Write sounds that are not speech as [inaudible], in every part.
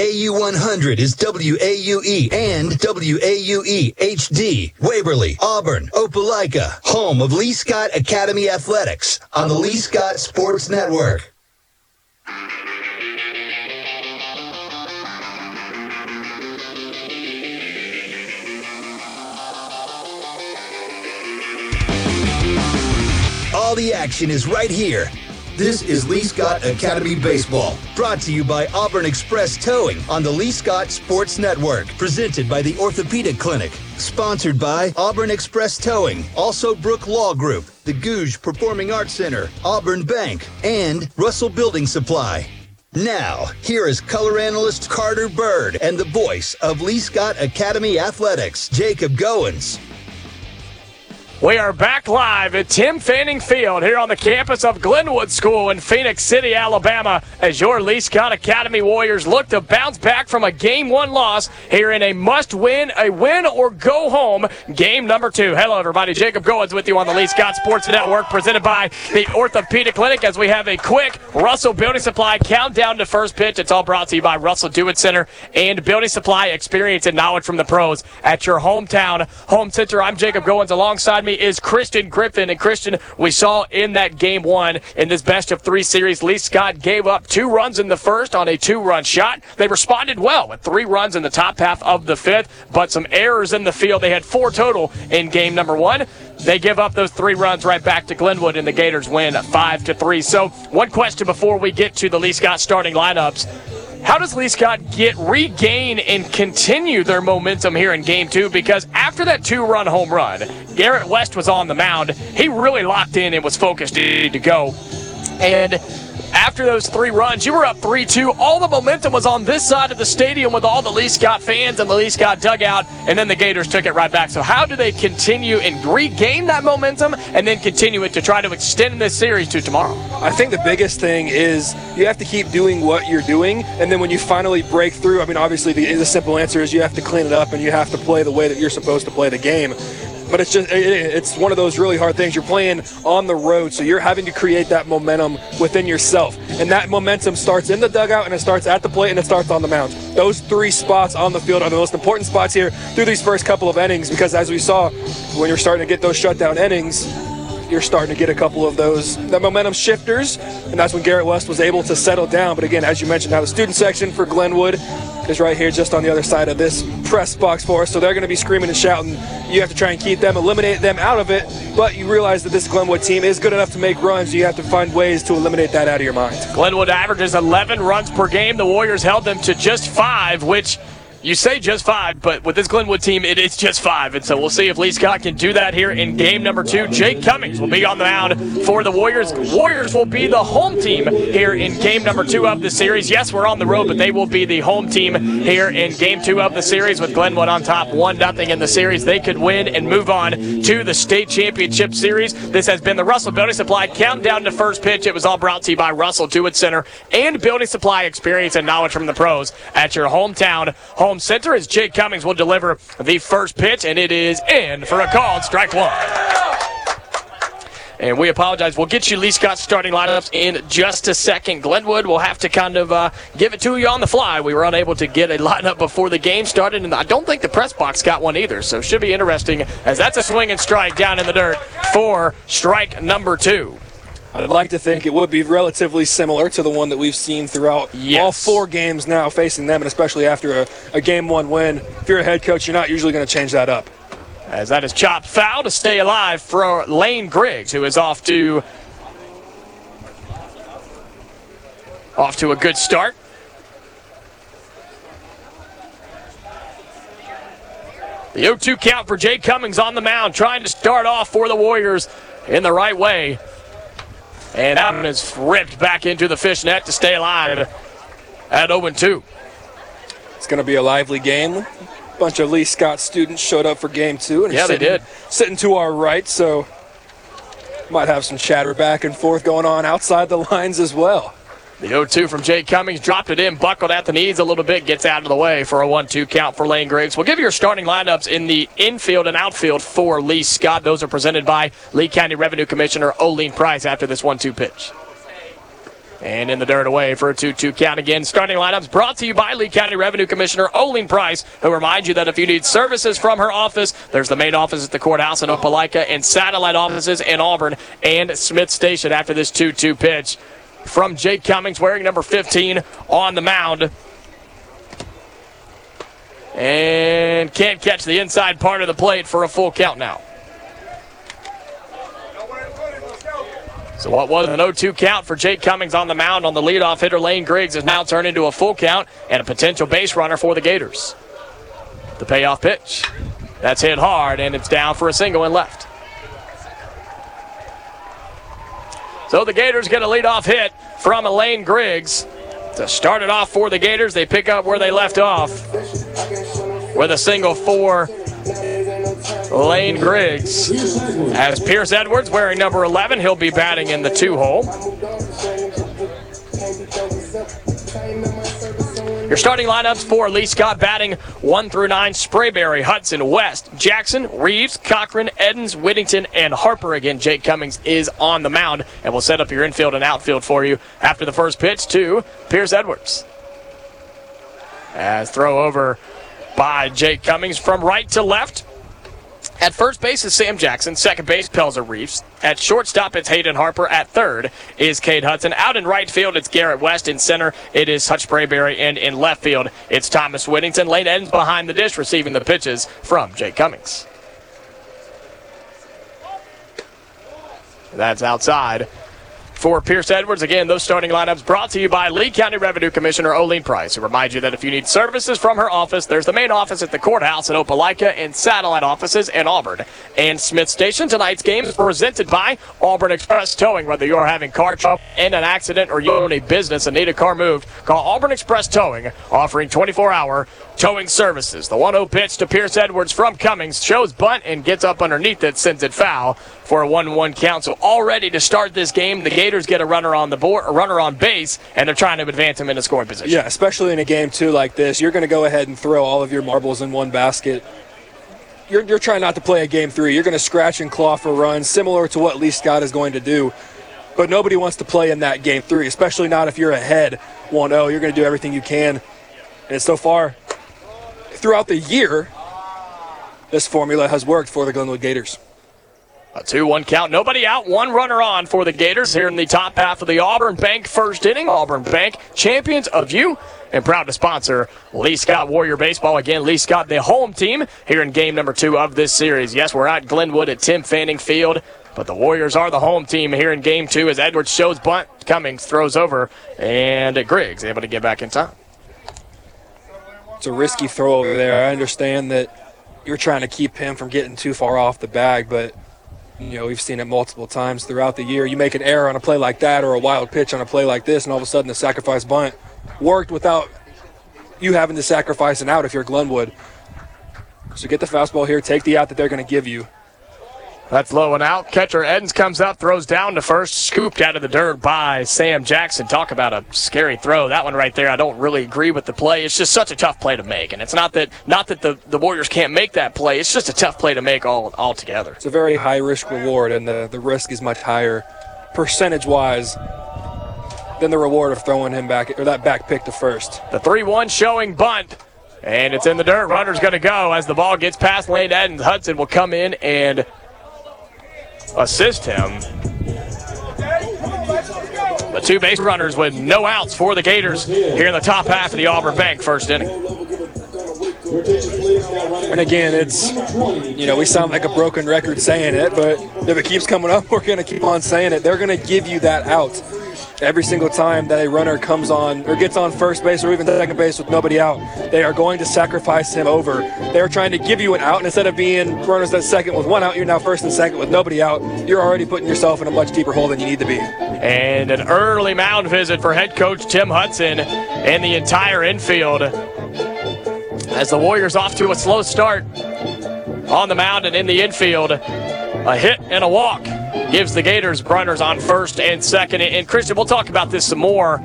AU100 is WAUE and WAUE HD, Waverly, Auburn, Opelika, home of Lee Scott Academy Athletics on the Lee Scott Sports Network. All the action is right here. This is Lee Scott Academy Baseball, brought to you by Auburn Express Towing on the Lee Scott Sports Network, presented by the Orthopedic Clinic, sponsored by Auburn Express Towing, also Brook Law Group, the Gogue Performing Arts Center, Auburn Bank, and Russell Building Supply. Now, here is color analyst Carter Bird and the voice of Lee Scott Academy Athletics, Jacob Goins. We are back live at Tim Fanning Field here on the campus of Glenwood School in Phenix City, Alabama, as your Lee Scott Academy Warriors look to bounce back from a game one loss here in a must win, a win or go home game number two. Hello, everybody. Jacob Goins with you on the Lee Scott Sports Network, presented by the Orthopedic Clinic, as we have a quick Russell Building Supply countdown to first pitch. It's all brought to you by Russell Do It Center and Building Supply experience and knowledge from the pros at your hometown home center. I'm Jacob Goins alongside me is Christian Griffin. And Christian, we saw in that game one in this best of three series, Lee Scott gave up two runs in the first on a two run shot. They responded well with three runs in the top half of the fifth, but some errors in the field. They had four total in game number one. They give up those three runs right back to Glenwood, and the Gators win five to three. So, one question before we get to the Lee Scott starting lineups. How does Lee Scott get regain and continue their momentum here in game two? Because after that two run home run, Garrett West was on the mound. He really locked in and was focused to go. And after those three runs, you were up 3 2. All the momentum was on this side of the stadium with all the Lee Scott fans and the Lee Scott dugout, and then the Gators took it right back. So, how do they continue and regain that momentum and then continue it to try to extend this series to tomorrow? I think the biggest thing is you have to keep doing what you're doing, and then when you finally break through, I mean, obviously, the, the simple answer is you have to clean it up and you have to play the way that you're supposed to play the game but it's just it, it's one of those really hard things. You're playing on the road, so you're having to create that momentum within yourself, and that momentum starts in the dugout and it starts at the plate and it starts on the mound. Those three spots on the field are the most important spots here through these first couple of innings because, as we saw, when you're starting to get those shutdown innings, you're starting to get a couple of those the momentum shifters, and that's when Garrett West was able to settle down. But again, as you mentioned, now the student section for Glenwood is right here, just on the other side of this press box for us. So they're going to be screaming and shouting. You have to try and keep them, eliminate them out of it. But you realize that this Glenwood team is good enough to make runs. You have to find ways to eliminate that out of your mind. Glenwood averages 11 runs per game. The Warriors held them to just five, which you say just five, but with this Glenwood team, it is just five. And so we'll see if Lee Scott can do that here in game number two. Jake Cummings will be on the mound for the Warriors. Warriors will be the home team here in game number two of the series. Yes, we're on the road, but they will be the home team here in game two of the series with Glenwood on top, 1 nothing in the series. They could win and move on to the state championship series. This has been the Russell Building Supply countdown to first pitch. It was all brought to you by Russell Do It Center and Building Supply experience and knowledge from the pros at your hometown home home center as Jake Cummings will deliver the first pitch, and it is in for a called strike one. And we apologize. We'll get you Lee Scott's starting lineups in just a second. Glenwood will have to kind of uh, give it to you on the fly. We were unable to get a lineup before the game started, and I don't think the press box got one either. So should be interesting as that's a swing and strike down in the dirt for strike number two. I'd like to think it would be relatively similar to the one that we've seen throughout yes. all four games now facing them, and especially after a, a game one win. If you're a head coach, you're not usually going to change that up. As that is chopped foul to stay alive for Lane Griggs, who is off to off to a good start. The 0-2 count for Jay Cummings on the mound, trying to start off for the Warriors in the right way. And that one is ripped back into the fishnet to stay alive at 0 2. It's going to be a lively game. A bunch of Lee Scott students showed up for game two. And yeah, sitting, they did. Sitting to our right, so might have some chatter back and forth going on outside the [laughs] lines as well. The 0 2 from Jake Cummings dropped it in, buckled at the knees a little bit, gets out of the way for a 1 2 count for Lane Griggs. We'll give you your starting lineups in the infield and outfield for Lee Scott. Those are presented by Lee County Revenue Commissioner Oline Price after this 1 2 pitch. And in the dirt away for a 2 2 count again. Starting lineups brought to you by Lee County Revenue Commissioner Oline Price, who reminds you that if you need services from her office, there's the main office at the courthouse in Opelika and satellite offices in Auburn and Smith Station after this 2 2 pitch from Jake Cummings, wearing number 15 on the mound. And can't catch the inside part of the plate for a full count now. So what was an 0-2 count for Jake Cummings on the mound on the leadoff hitter Lane Griggs has now turned into a full count and a potential base runner for the Gators. The payoff pitch. That's hit hard and it's down for a single and left. So the Gators get a leadoff hit from Lane Griggs. To start it off for the Gators, they pick up where they left off with a single for Lane Griggs. As Pierce Edwards wearing number 11, he'll be batting in the two hole. Your starting lineups for Lee Scott batting 1 through 9 Sprayberry, Hudson, West, Jackson, Reeves, Cochran, Edens, Whittington, and Harper. Again, Jake Cummings is on the mound and will set up your infield and outfield for you after the first pitch to Pierce Edwards. As throw over by Jake Cummings from right to left. At first base is Sam Jackson. Second base, Pelzer Reeves. At shortstop, it's Hayden Harper. At third is Cade Hudson. Out in right field, it's Garrett West. In center, it is Hutch Sprayberry. And in left field, it's Thomas Whittington. Lane Edens behind the dish, receiving the pitches from Jake Cummings. That's outside for Pierce Edwards. Again, those starting lineups brought to you by Lee County Revenue Commissioner Oline Price, who reminds you that if you need services from her office, there's the main office at the courthouse in Opelika and satellite offices in Auburn and Smith Station. Tonight's game is presented by Auburn Express Towing. Whether you're having car trouble in an accident or you own a business and need a car moved, call Auburn Express Towing, offering 24-hour towing services. The 1-0 pitch to Pierce Edwards from Cummings shows bunt and gets up underneath it, sends it foul for a 1-1 count. So already to start this game, the Gators get a runner on the board, a runner on base, and they're trying to advance him in a scoring position. Yeah, especially in a game too like this, you're going to go ahead and throw all of your marbles in one basket. You're, you're trying not to play a game three. You're going to scratch and claw for runs, similar to what Lee Scott is going to do. But nobody wants to play in that game three, especially not if you're ahead 1 0. You're going to do everything you can. And so far, throughout the year, this formula has worked for the Glenwood Gators. A 2 1 count. Nobody out. One runner on for the Gators here in the top half of the Auburn Bank first inning. Auburn Bank, champions of you, and proud to sponsor Lee Scott Warrior Baseball. Again, Lee Scott, the home team here in game number two of this series. Yes, we're at Glenwood at Tim Fanning Field, but the Warriors are the home team here in game two as Edwards shows bunt. Cummings throws over, and Griggs able to get back in time. It's a risky throw over there. I understand that you're trying to keep him from getting too far off the bag, but you know, we've seen it multiple times throughout the year. You make an error on a play like that or a wild pitch on a play like this, and all of a sudden the sacrifice bunt worked without you having to sacrifice an out if you're Glenwood. So get the fastball here, take the out that they're going to give you. That's low and out. Catcher Edens comes up, throws down to first, scooped out of the dirt by Sam Jackson. Talk about a scary throw. That one right there, I don't really agree with the play. It's just such a tough play to make. And it's not that not that the, the Warriors can't make that play. It's just a tough play to make all altogether. It's a very high risk reward, and the, the risk is much higher percentage wise than the reward of throwing him back or that back pick to first. The 3 1 showing bunt. And it's in the dirt. Runner's going to go as the ball gets past Lane Edens. Hudson will come in and assist him. The two base runners with no outs for the Gators here in the top half of the Auburn Bank first inning. And again, it's, you know, we sound like a broken record saying it, but if it keeps coming up, [laughs] we're going to keep on saying it. They're going to give you that out every single time that a runner comes on or gets on first base or even second base with nobody out, they are going to sacrifice him over. They're trying to give you an out, and instead of being runners at second with one out, you're now first and second with nobody out. You're already putting yourself in a much deeper hole than you need to be. And an early mound visit for head coach Tim Hudson and the entire infield. As the Warriors off to a slow start on the mound and in the infield, a hit and a walk gives the Gators runners on first and second. And Christian, we'll talk about this some more.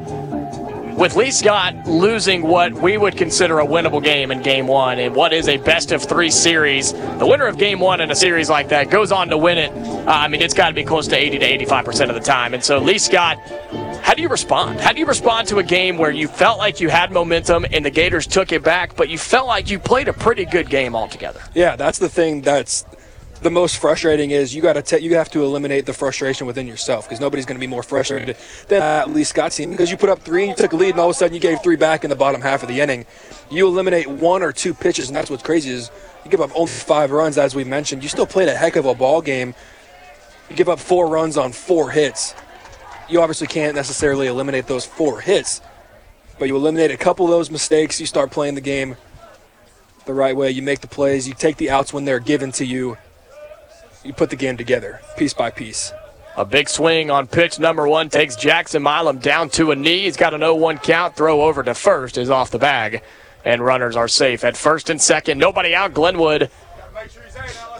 With Lee Scott losing what we would consider a winnable game in game one and what is a best of three series, the winner of game one in a series like that goes on to win it. Uh, I mean, it's got to be close to 80 to 85% of the time. And so Lee Scott How do you respond? How do you respond to a game where you felt like you had momentum and the Gators took it back, but you felt like you played a pretty good game altogether? Yeah, that's the thing that's the most frustrating is you got to te- you have to eliminate the frustration within yourself because nobody's going to be more frustrated than at Lee Scott's team because you put up three, you took a lead, and all of a sudden you gave three back in the bottom half of the inning. You eliminate one or two pitches, and that's what's crazy is you give up only five runs, as we mentioned. You still played a heck of a ball game. You give up four runs on four hits. You obviously can't necessarily eliminate those four hits, but you eliminate a couple of those mistakes. You start playing the game the right way. You make the plays. You take the outs when they're given to you you put the game together piece by piece. A big swing on pitch number one takes Jackson Milam down to a knee. He's got an 0 1 count. Throw over to first is off the bag. And runners are safe at first and second. Nobody out. Glenwood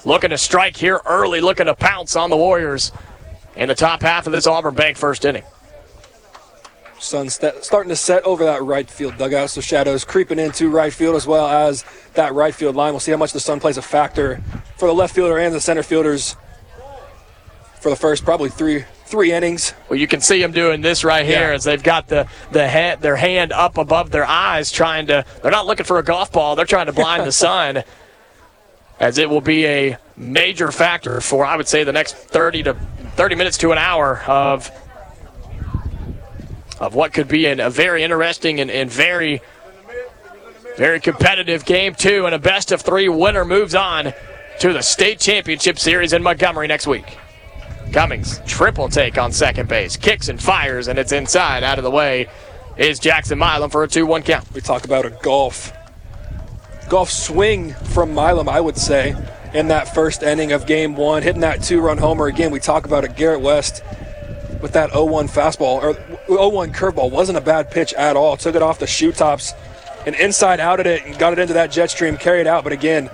looking to strike here early, looking to pounce on the Warriors in the top half of this Auburn Bank first inning. Sun st- starting to set over that right field dugout, so shadows creeping into right field as well as that right field line. We'll see how much the sun plays a factor for the left fielder and the center fielders for the first probably three three innings. Well, you can see them doing this right here Yeah. as they've got the the head, their hand up above their eyes, trying to. They're not looking for a golf ball. They're trying to blind the [laughs] sun, as it will be a major factor for I would say the next 30 to 30 minutes to an hour of of what could be a very interesting and, and very very competitive game two, and a best of three winner moves on to the state championship series in Montgomery next week. Cummings, triple take on second base, kicks and fires, and it's inside, out of the way is Jackson Milam for a 2 1 count. We talk about a golf golf swing from Milam, I would say, in that first inning of game one, hitting that two run homer. Again, we talk about it. Garrett West with that 0 1 fastball or 0 1 curveball wasn't a bad pitch at all. Took it off the shoe tops and inside outed it and got it into that jet stream, carried out. But again,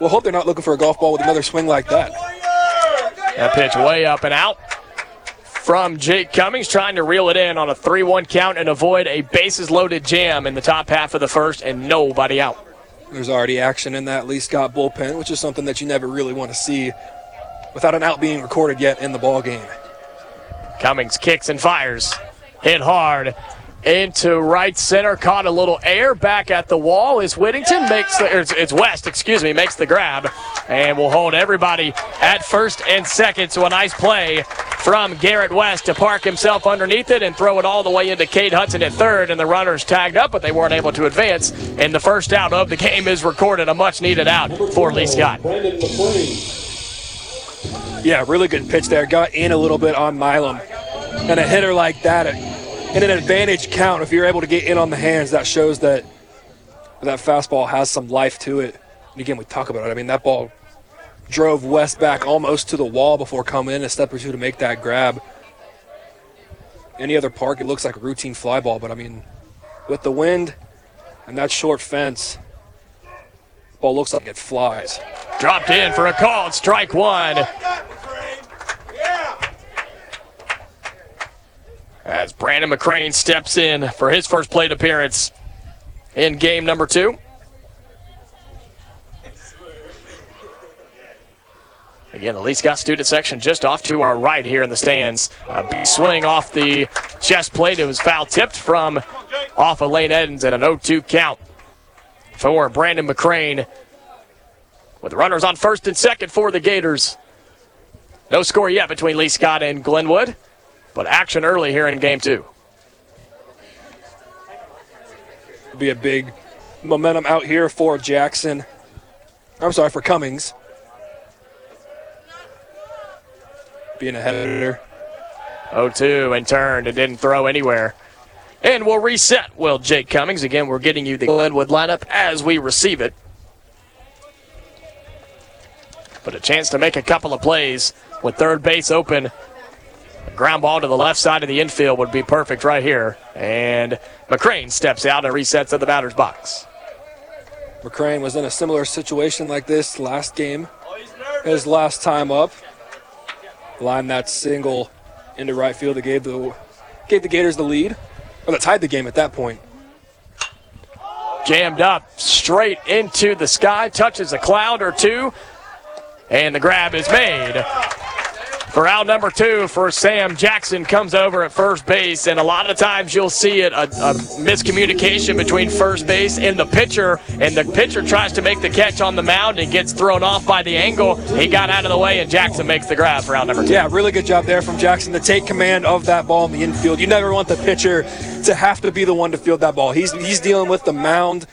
we'll hope they're not looking for a golf ball with another swing like that. That pitch way up and out from Jake Cummings, trying to reel it in on a 3 1 count and avoid a bases loaded jam in the top half of the first, and nobody out. There's already action in that Lee Scott bullpen, which is something that you never really want to see without an out being recorded yet in the ball game. Cummings kicks and fires. Hit hard into right center. Caught a little air back at the wall. Is Whittington makes the, it's, it's West, excuse me, makes the grab, and will hold everybody at first and second. So a nice play from Garrett West to park himself underneath it and throw it all the way into Cade Hudson at third. And the runners tagged up, but they weren't able to advance. And the first out of the game is recorded. A much needed out for Lee Scott. Yeah, really good pitch there. Got in a little bit on Milam. And a hitter like that, in an advantage count, if you're able to get in on the hands, that shows that that fastball has some life to it. And again, we talk about it. I mean, that ball drove West back almost to the wall before coming in a step or two to make that grab. Any other park, it looks like a routine fly ball, but I mean, with the wind and that short fence, ball looks like it flies. Dropped in for a called strike one. As Brandon McCrane steps in for his first plate appearance in game number two. Again, the Lee Scott student section just off to our right here in the stands. A swing off the chest plate. It was foul tipped from off of Lane Edens and an 0 2 count for Brandon McCrane with runners on first and second for the Gators. No score yet between Lee Scott and Glenwood, but action early here in game two. be a big momentum out here for Jackson. I'm sorry, for Cummings. Being a hitter. 0 2 and turned and didn't throw anywhere. And we'll reset, Well, Jake Cummings. Again, we're getting you the Glenwood lineup as we receive it. But a chance to make a couple of plays with third base open. A ground ball to the left side of the infield would be perfect right here. And McCrane steps out and resets at the batter's box. McCrane was in a similar situation like this last game. His last time up. Lined that single into right field that gave the gave the Gators the lead. Or that tied the game at that point. jammed up straight into the sky, touches a cloud or two, and the grab is made for out number two for Sam Jackson comes over at first base, and a lot of times you'll see it a, a, miscommunication between first base and the pitcher, and the pitcher tries to make the catch on the mound and gets thrown off by the angle. He got out of the way, and Jackson makes the grab for out number two. Yeah, really good job there from Jackson to take command of that ball in the infield. You never want the pitcher to have to be the one to field that ball. He's he's dealing with the mound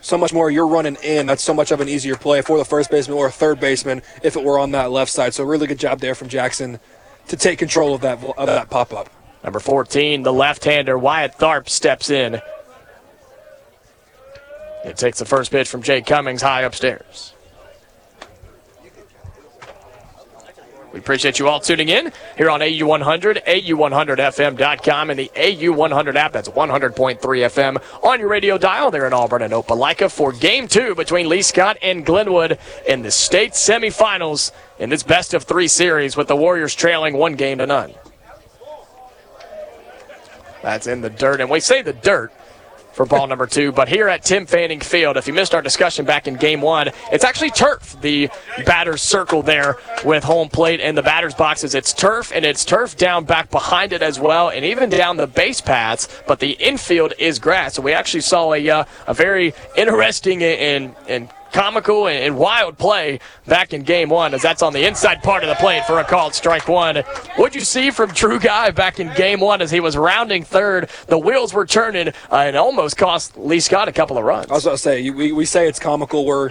so much more you're running in. That's so much of an easier play for the first baseman or third baseman if it were on that left side. So really good job there from Jackson to take control of that of that pop up. Number 14, the left-hander Wyatt Tharp steps in. It takes the first pitch from Jake Cummings high upstairs. We appreciate you all tuning in here on AU100, AU100FM.com, and the AU100 app. That's 100.3 FM on your radio dial there in Auburn and Opelika for game two between Lee Scott and Glenwood in the state semifinals in this best of three series with the Warriors trailing one game to none. That's in the dirt. And we say the dirt for ball number two. But here at Tim Fanning Field, if you missed our discussion back in game one, it's actually turf. The batter's circle there with home plate and the batter's boxes. It's turf, and it's turf down back behind it as well, and even down the base paths. But the infield is grass. So we actually saw a, uh, a very interesting and, and comical and wild play back in game one, as that's on the inside part of the plate for a called strike one. What'd you see from Drew Guy back in game one as he was rounding third? The wheels were turning uh, and almost cost Lee Scott a couple of runs. I was going to say, we, we say it's comical. We're,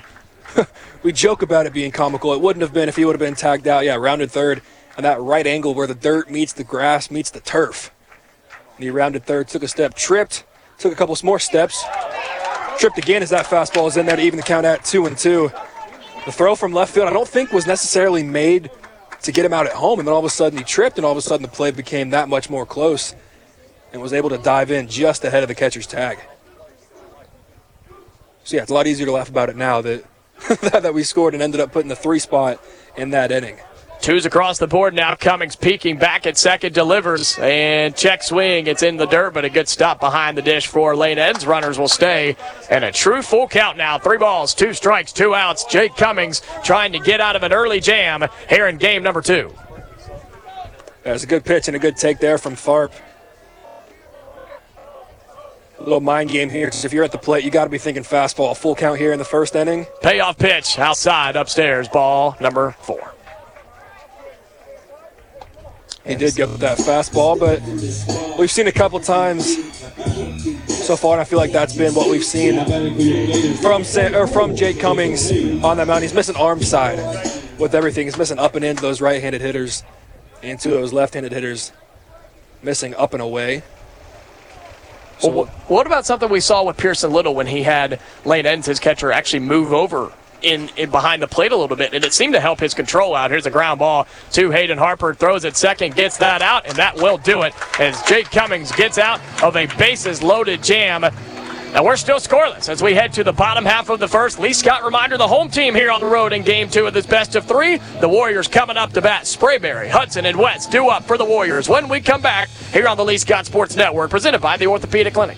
[laughs] we joke about it being comical. It wouldn't have been if he would have been tagged out. Yeah, rounded third and that right angle where the dirt meets the grass meets the turf. And he rounded third, took a step, tripped, took a couple more steps, tripped again as that fastball is in there to even the count at two and two. The throw from left field, I don't think was necessarily made to get him out at home, and then all of a sudden he tripped, and all of a sudden the play became that much more close, and was able to dive in just ahead of the catcher's tag. So yeah, it's a lot easier to laugh about it now that [laughs] that we scored and ended up putting the three spot in that inning. Two's across the board now. Cummings peeking back at second, delivers and check swing. It's in the dirt, but a good stop behind the dish for Lane Edens. Runners will stay. And a true full count now. Three balls, two strikes, two outs. Jake Cummings trying to get out of an early jam here in game number two. There's a good pitch and a good take there from Tharp. A little mind game here because if you're at the plate, you got to be thinking fastball. Full count here in the first inning. Payoff pitch outside, upstairs, ball number four. He did get that fastball, but we've seen a couple times so far, and I feel like that's been what we've seen from or from Jake Cummings on that mound. He's missing arm side with everything. He's missing up and into those right-handed hitters and to those left-handed hitters, missing up and away. So well, what about something we saw with Pearson Little when he had Lane Edens, his catcher, actually move over in, in behind the plate a little bit, and it seemed to help his control out. Here's a ground ball to Hayden Harper, throws it second, gets that out, and that will do it as Jake Cummings gets out of a bases loaded jam. Now we're still scoreless as we head to the bottom half of the first. Lee Scott reminder the home team here on the road in game two of this best of three. The Warriors coming up to bat. Sprayberry, Hudson, and West do up for the Warriors when we come back here on the Lee Scott Sports Network, presented by the Orthopedic Clinic.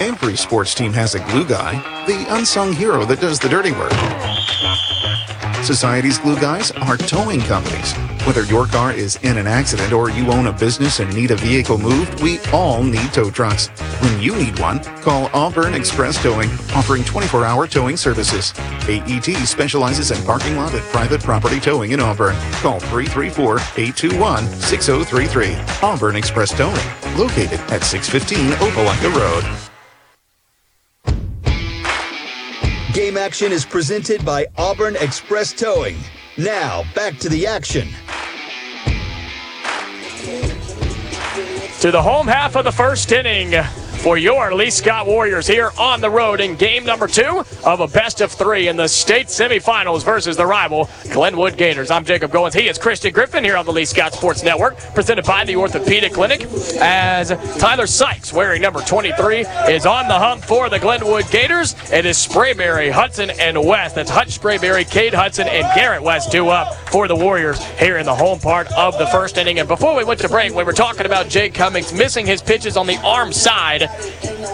Every sports team has a glue guy, the unsung hero that does the dirty work. Society's glue guys are towing companies. Whether your car is in an accident or you own a business and need a vehicle moved, we all need tow trucks. When you need one, call Auburn Express Towing, offering 24 hour towing services. AET specializes in parking lot and private property towing in Auburn. Call 334 821 6033. Auburn Express Towing, located at 615 Opelika Road. Game action is presented by Auburn Express Towing. Now, back to the action. To the home half of the first inning. For your Lee Scott Warriors here on the road in game number two of a best of three in the state semifinals versus the rival Glenwood Gators. I'm Jacob Goins. He is Christian Griffin here on the Lee Scott Sports Network, presented by the Orthopedic Clinic. As Tyler Sykes, wearing number 23, is on the hump for the Glenwood Gators. It is Sprayberry, Hudson, and West. That's Hutch Sprayberry, Cade Hudson, and Garrett West two up for the Warriors here in the home part of the first inning. And before we went to break, we were talking about Jake Cummings missing his pitches on the arm side.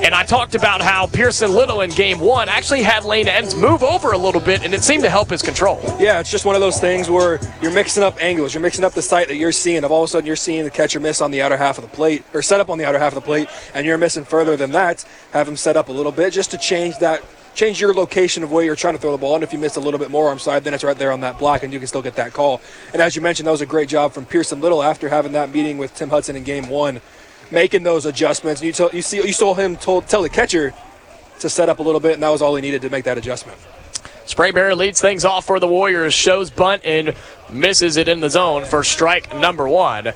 And I talked about how Pearson Little in game one actually had Lane Edens move over a little bit, and it seemed to help his control. Yeah, it's just one of those things where you're mixing up angles. You're mixing up the sight that you're seeing. Of all of a sudden, you're seeing the catcher miss on the outer half of the plate, or set up on the outer half of the plate, and you're missing further than that. Have him set up a little bit just to change that change your location of where you're trying to throw the ball. And if you miss a little bit more arm side, then it's right there on that block, and you can still get that call. And as you mentioned, that was a great job from Pearson Little after having that meeting with Tim Hudson in Game One, making those adjustments. You, told, you see, you saw him told, tell the catcher to set up a little bit, and that was all he needed to make that adjustment. Sprayberry leads things off for the Warriors, shows bunt and misses it in the zone for strike number one.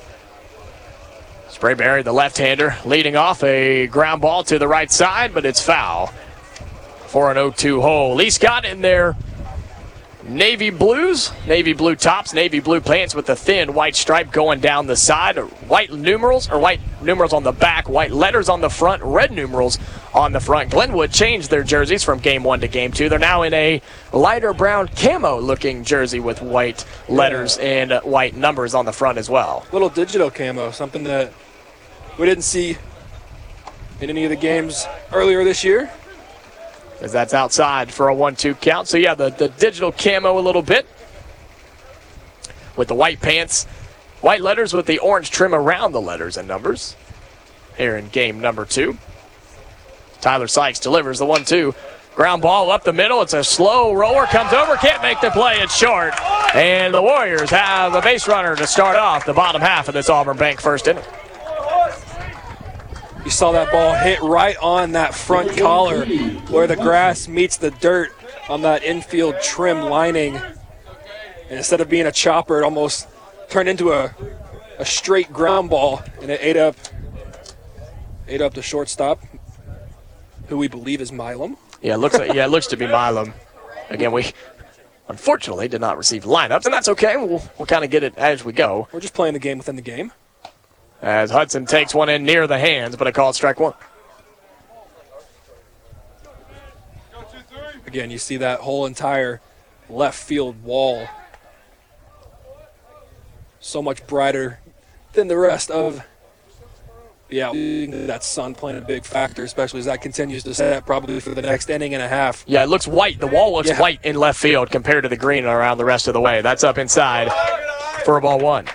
Sprayberry, the left-hander, leading off a ground ball to the right side, but it's foul for an 0-2 hole. Lee Scott in there navy blues, navy blue tops, navy blue pants with a thin white stripe going down the side, white numerals or white numerals on the back, white letters on the front, red numerals on the front. Glenwood changed their jerseys from game one to game two. They're now in a lighter brown camo looking jersey with white letters and uh, white numbers on the front as well. Little digital camo, something that we didn't see in any of the games earlier this year as that's outside for a 1 2 count. So, yeah, the, the digital camo a little bit with the white pants, white letters with the orange trim around the letters and numbers here in game number two. Tyler Sykes delivers the 1 2. Ground ball up the middle. It's a slow roller. Comes over. Can't make the play. It's short. And the Warriors have a base runner to start off the bottom half of this Auburn Bank first inning. You saw that ball hit right on that front collar where the grass meets the dirt on that infield trim lining. And instead of being a chopper, it almost turned into a, a straight ground ball, and it ate up ate up the shortstop, who we believe is Milam. Yeah, it looks like, yeah, it looks to be Milam. Again, we unfortunately did not receive lineups, and that's okay. We'll, we'll kind of get it as we go. We're just playing the game within the game as Hudson takes one in near the hands, but a call strike one. Again, you see that whole entire left field wall so much brighter than the rest of yeah, that sun playing a big factor, especially as that continues to set probably for the next inning and a half. Yeah, it looks white. The wall looks yeah. white in left field compared to the green around the rest of the way. That's up inside for a ball one.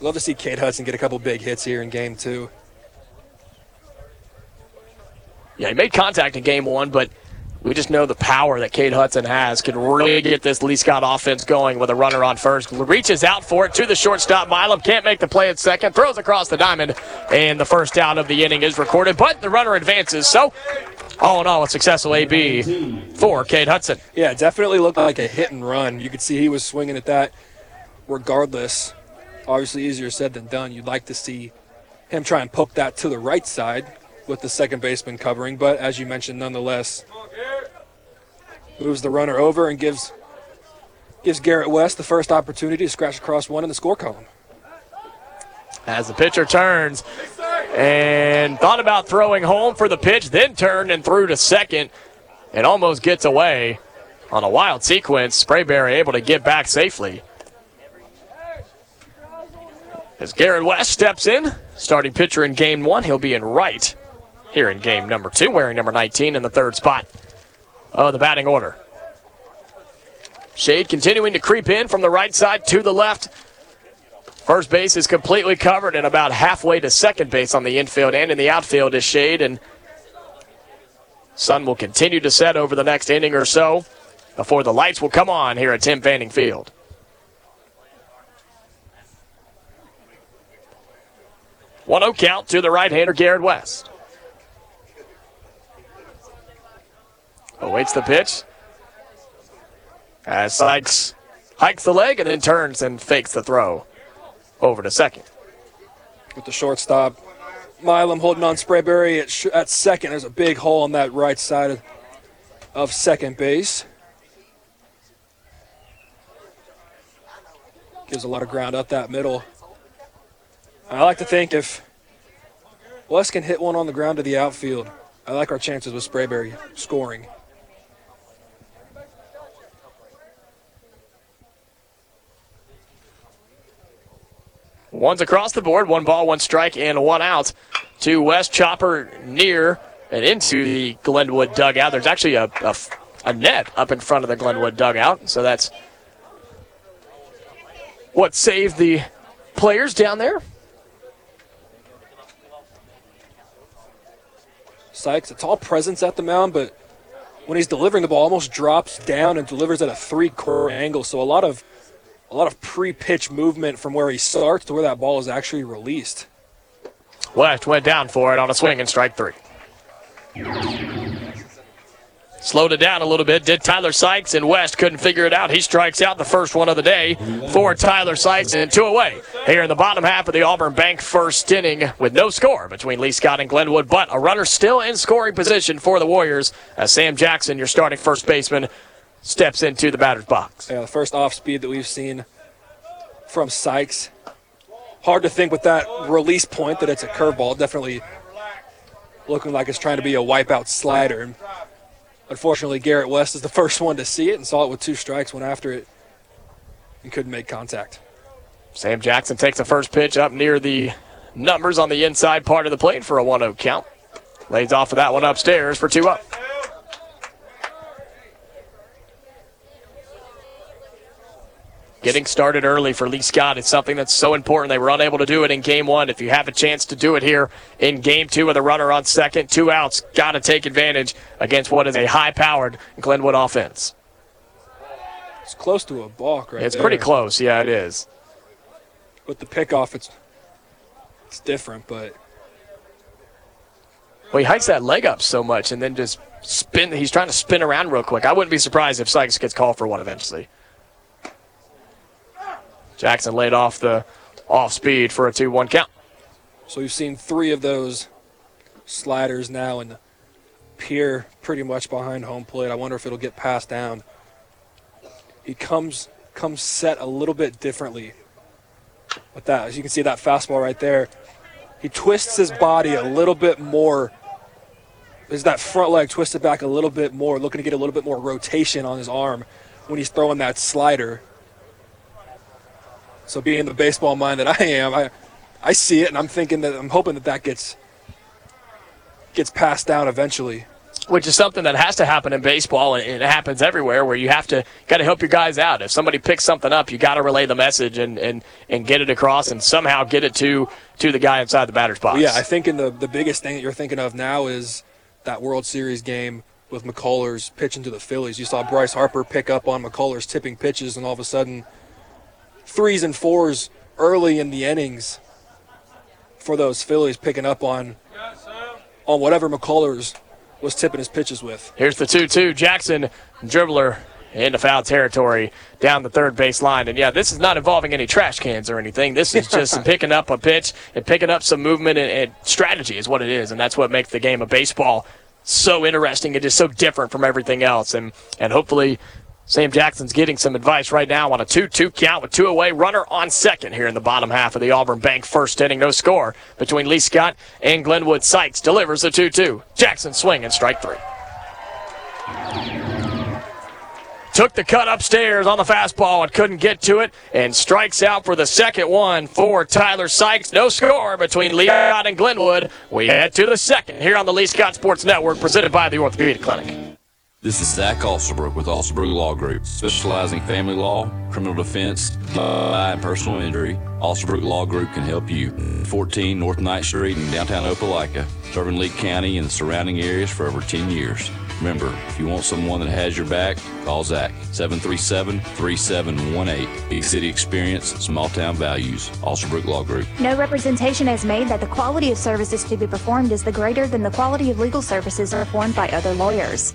Love to see Cade Hudson get a couple big hits here in game two. Yeah, he made contact in game one, but we just know the power that Cade Hudson has can really get this Lee Scott offense going with a runner on first. Reaches out for it to the shortstop. Milam can't make the play at second. Throws across the diamond, and the first out of the inning is recorded, but the runner advances. So, all in all, a successful AB for Cade Hudson. Yeah, definitely looked like a hit and run. You could see he was swinging at that regardless obviously easier said than done. You'd like to see him try and poke that to the right side with the second baseman covering, but as you mentioned, nonetheless, moves the runner over and gives gives Garrett West the first opportunity to scratch across one in the score column. As the pitcher turns and thought about throwing home for the pitch, then turned and threw to second and almost gets away on a wild sequence. Sprayberry able to get back safely. As Garrett West steps in, starting pitcher in game one, he'll be in right here in game number two, wearing number 19 in the third spot of the batting order. Shade continuing to creep in from the right side to the left. First base is completely covered and about halfway to second base on the infield and in the outfield is Shade. And sun will continue to set over the next inning or so before the lights will come on here at Tim Fanning Field. 1 0 count to the right hander, Garrett West. Awaits the pitch. As Sykes hikes the leg and then turns and fakes the throw over to second. With the shortstop Milam holding on Sprayberry at, sh- at second. There's a big hole on that right side of, of second base. Gives a lot of ground up that middle. I like to think if West can hit one on the ground to the outfield, I like our chances with Sprayberry scoring. One's across the board, one ball, one strike, and one out to West Chopper near and into the Glenwood dugout. There's actually a, a, a net up in front of the Glenwood dugout, so that's what saved the players down there. Sykes, a tall presence at the mound, but when he's delivering the ball, almost drops down and delivers at a three-quarter angle. So a lot of a lot of pre-pitch movement from where he starts to where that ball is actually released. West went down for it on a swing and strike three. Slowed it down a little bit, did Tyler Sykes, and West couldn't figure it out. He strikes out the first one of the day for Tyler Sykes, and two away here in the bottom half of the Auburn Bank first inning with no score between Lee Scott and Glenwood, but a runner still in scoring position for the Warriors as Sam Jackson, your starting first baseman, steps into the batter's box. Yeah, the first off speed that we've seen from Sykes. Hard to think with that release point that it's a curveball. Definitely looking like it's trying to be a wipeout slider. Unfortunately, Garrett West is the [laughs] first one to see it and saw it with two strikes, went after it, and couldn't make contact. Sam Jackson takes the first pitch up near the numbers on the inside part of the plate for a 1 0 count. Lays off of that one upstairs for two up. Getting started early for Lee Scott is something that's so important. They were unable to do it in game one. If you have a chance to do it here in game two with a runner on second, two outs, got to take advantage against what is a high powered Glenwood offense. It's close to a balk right It's there. pretty close. Yeah, it is. With the pickoff, it's it's different, but Well, he hikes that leg up so much and then just spin. He's trying to spin around real quick. I wouldn't be surprised if Sykes gets called for one eventually. Jackson laid off the off speed for a 2 1 count. so we've seen three of those sliders now and Pierre pretty much behind home plate. I wonder if it'll get passed down. He comes comes set a little bit differently with that. As you can see that fastball right there. He twists his body a little bit more. Is that front leg twisted back a little bit more, looking to get a little bit more rotation on his arm when he's throwing that slider. So being the baseball mind that I am, I I see it and I'm thinking that I'm hoping that that gets gets passed down eventually. which is something that has to happen in baseball and it happens everywhere where you have to got to help your guys out if somebody picks something up you got to relay the message and, and and get it across and somehow get it to to the guy inside the batter's box Yeah, I think in the the biggest thing that you're thinking of now is that World Series game with McCullers pitching to the Phillies. You saw Bryce Harper pick up on McCullers tipping pitches, and all of a sudden, threes and fours early in the innings for those Phillies picking up on on whatever McCullers was tipping his pitches with. here's the 2-2 jackson dribbler into foul territory down the third base line. And yeah this is not involving any trash cans or anything. This is just [laughs] picking up a pitch and picking up some movement and, and strategy is what it is. And that's what makes the game of baseball so interesting. And just so different from everything else. And and hopefully Sam Jackson's getting some advice right now on a 2 2 count with two away, runner on second here in the bottom half of the Auburn Bank first inning. No score between Lee Scott and Glenwood Sykes. Delivers the 2 2. Jackson swing and strike three. Took the cut upstairs on the fastball and couldn't get to it and strikes out for the second one for Tyler Sykes. No score between Lee Scott and Glenwood. We head to the second here on the Lee Scott Sports Network presented by the Orthopedic Clinic. This is Zach Alsterbrook with Alsterbrook Law Group, specializing in family law, criminal defense, DUI, and personal injury. Alsterbrook Law Group can help you. 14 North Ninth Street in downtown Opelika, serving Lee County and the surrounding areas for over 10 years. Remember, if you want someone that has your back, call Zach 737-3718. Big city experience, small town values. Alsterbrook Law Group. No representation is made that the quality of services to be performed is the greater than the quality of legal services performed by other lawyers.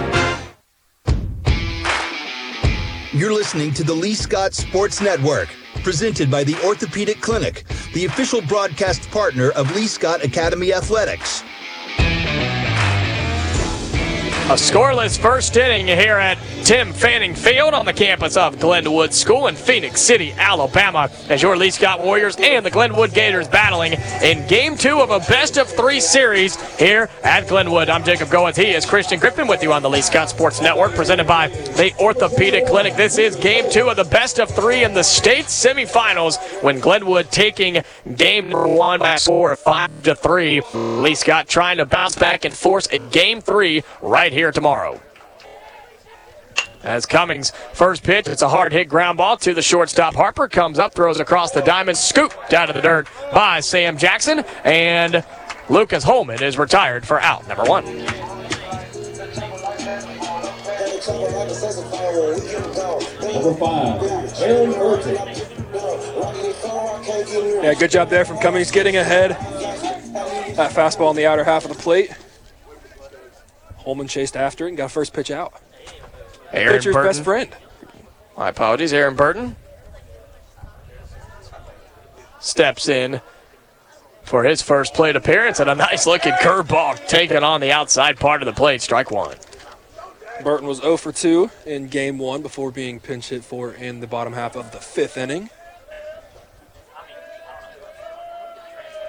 You're listening to the Lee Scott Sports Network, presented by the Orthopedic Clinic, the official broadcast partner of Lee Scott Academy Athletics. A scoreless first inning here at Tim Fanning Field on the campus of Glenwood School in Phenix City, Alabama, as your Lee Scott Warriors and the Glenwood Gators battling in game two of a best of three series here at Glenwood. I'm Jacob Goins. He is Christian Griffin with you on the Lee Scott Sports Network, presented by the Orthopedic Clinic. This is game two of the best of three in the state semifinals when Glenwood taking game number one by score five to three. Lee Scott trying to bounce back and force a game three right here tomorrow. As Cummings, first pitch, it's a hard hit ground ball to the shortstop. Harper comes up, throws across the diamond, scooped out of the dirt by Sam Jackson, and Lucas Holman is retired for out number one. Number five, Aaron Burton. Yeah, good job there from Cummings getting ahead. That fastball on the outer half of the plate. Holman chased after it and got a first pitch out. Aaron Pitcher's Burton. best friend. My apologies, Aaron Burton steps in for his first plate appearance and a nice looking curveball taken on the outside part of the plate. Strike one. Burton was 0 for 2 in game one before being pinch hit for in the bottom half of the fifth inning.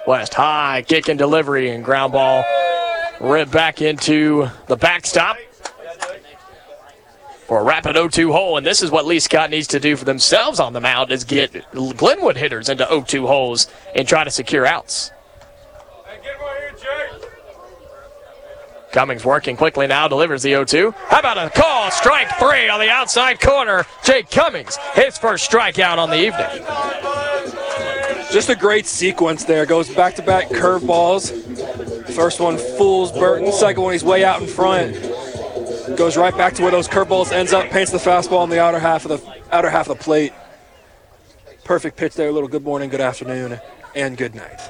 West high kick and delivery and ground ball ripped back into the backstop for a rapid 0-2 hole. And this is what Lee Scott needs to do for themselves on the mound is get Glenwood hitters into 0-2 holes and try to secure outs. Cummings working quickly now, delivers the 0-2. How about a call? Strike three on the outside corner. Jake Cummings, his first strikeout on the evening. Just a great sequence there. Goes back to back curveballs. First one fools Burton. Second one, he's way out in front. Goes right back to where those curveballs ends up, paints the fastball on the outer half of the outer half of the plate. Perfect pitch there. A little good morning, good afternoon, and good night.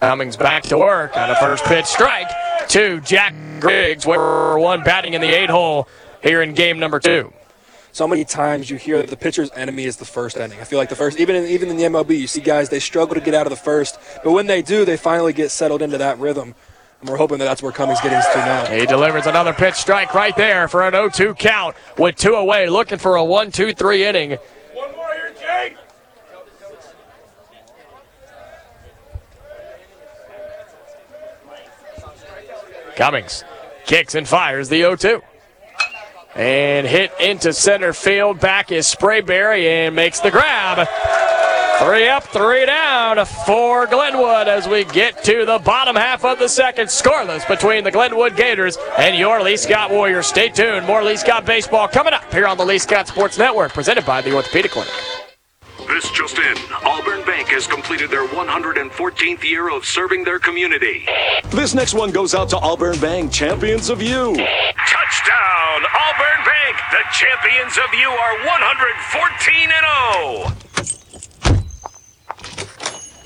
Cummings back to work on a first pitch strike to Jack Griggs, where one batting in the eight hole here in game number two. So many times you hear that the pitcher's enemy is the first inning. I feel like the first, even in, even in the MLB, you see guys they struggle to get out of the first, but when they do, they finally get settled into that rhythm. And we're hoping that that's where Cummings getting to now. He delivers another pitch strike right there for an 0-2 count with two away, looking for a 1-2-3 inning. One more here, Jake. Cummings kicks and fires the 0-2. And hit into center field. Back is Sprayberry and makes the grab. Three up, three down for Glenwood as we get to the bottom half of the second. Scoreless between the Glenwood Gators and your Lee Scott Warriors. Stay tuned. More Lee Scott baseball coming up here on the Lee Scott Sports Network, presented by the Orthopedic Clinic. This just in. Auburn Bank has completed their 114th year of serving their community. This next one goes out to Auburn Bank, champions of you. Touchdown, Auburn Bank! The champions of you are 114 and 0.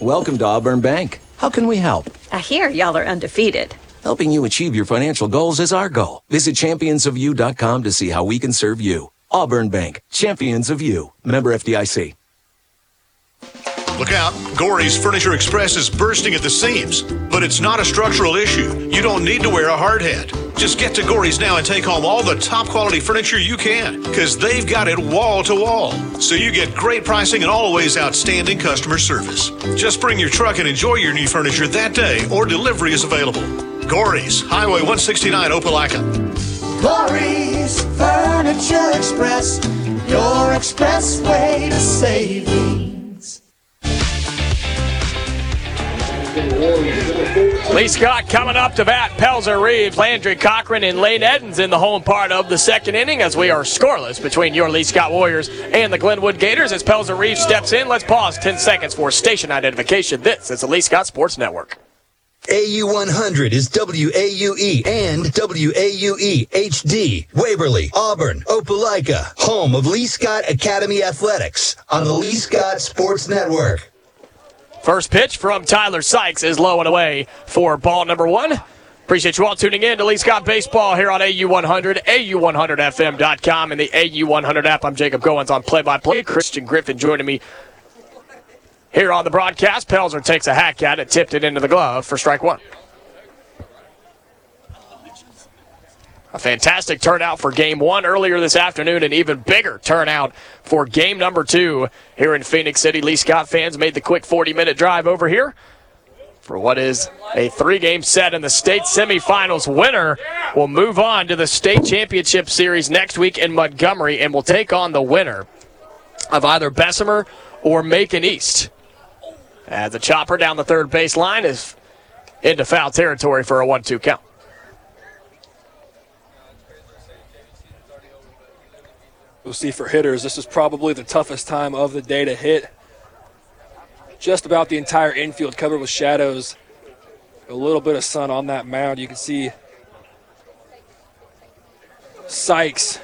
Welcome to Auburn Bank. How can we help? I hear y'all are undefeated. Helping you achieve your financial goals is our goal. Visit championsofyou.com to see how we can serve you. Auburn Bank, champions of you. Member FDIC. Look out, Gory's Furniture Express is bursting at the seams. But it's not a structural issue. You don't need to wear a hard hat. Just get to Gory's now and take home all the top quality furniture you can, because they've got it wall to wall. So you get great pricing and always outstanding customer service. Just bring your truck and enjoy your new furniture that day, or delivery is available. Gory's, Highway 169, Opelika. Corey's Furniture Express, your express way to savings. Lee Scott coming up to bat. Pelzer Reeves, Landry Cochran, and Lane Edens in the home part of the second inning as we are scoreless between your Lee Scott Warriors and the Glenwood Gators. As Pelzer Reeves steps in, let's pause 10 seconds for station identification. This is the Lee Scott Sports Network. AU100 is WAUE and WAUE HD. Waverly, Auburn, Opelika, home of Lee Scott Academy Athletics on the Lee Scott Sports Network. First pitch from Tyler Sykes is low and away for ball number one. Appreciate you all tuning in to Lee Scott Baseball here on AU100, AU100FM.com, and the AU100 app. I'm Jacob Goins on play by play. Christian Griffin joining me here on the broadcast. Pelzer takes a hack at it, tipped it into the glove for strike one. A fantastic turnout for game one earlier this afternoon, an even bigger turnout for game number two here in Phenix City. Lee Scott fans made the quick 40 minute drive over here for what is a three game set in the state semifinals. Winner will move on to the state championship series next week in Montgomery and will take on the winner of either Bessemer or Macon East. As the chopper down the third base line is into foul territory for a 1 2 count. We'll see for hitters. This is probably the toughest time of the day to hit. Just about the entire infield covered with shadows. A little bit of sun on that mound. You can see Sykes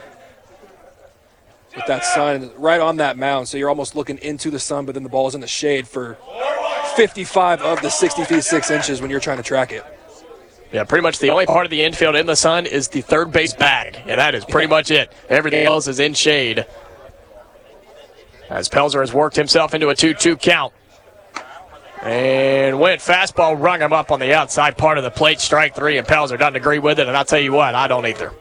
with that sun right on that mound. So you're almost looking into the sun, but then the ball is in the shade for 55 of the 60 feet 6 inches when you're trying to track it. Yeah, pretty much the only part of the infield in the sun is the third base bag, and that is pretty much it. Everything else is in shade. As Pelzer has worked himself into a 2 2 count. And went fastball, rung him up on the outside part of the plate, strike three, and Pelzer doesn't agree with it, and I'll tell you what, I don't either.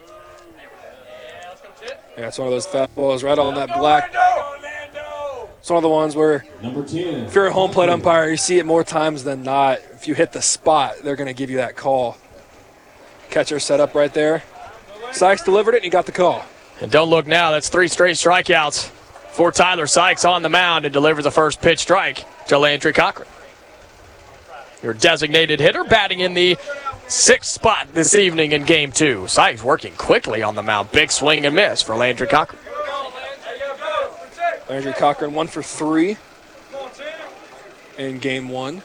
Yeah, it's one of those fastballs right on that black. It's one of the ones where Number 10. if you're a home plate umpire, you see it more times than not. If you hit the spot, they're going to give you that call. Catcher set up right there. Sykes delivered it and he got the call. And don't look now, that's three straight strikeouts for Tyler Sykes on the mound and delivers the first pitch strike to Landry Cochran. Your designated hitter batting in the sixth spot this evening in game two. Sykes working quickly on the mound. Big swing and miss for Landry Cochran. Landry Cochran one for three in game one.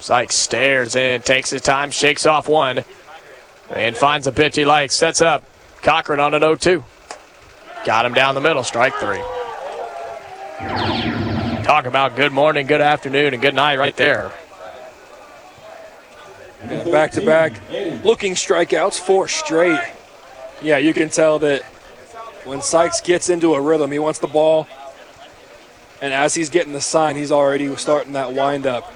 Sykes stares in, takes his time, shakes off one, and finds a pitch he likes. Sets up Cochran on an 0 2. Got him down the middle, strike three. Talk about good morning, good afternoon, and good night right there. Back to back looking strikeouts, four straight. Yeah, you can tell that when Sykes gets into a rhythm, he wants the ball. And as he's getting the sign, he's already starting that windup.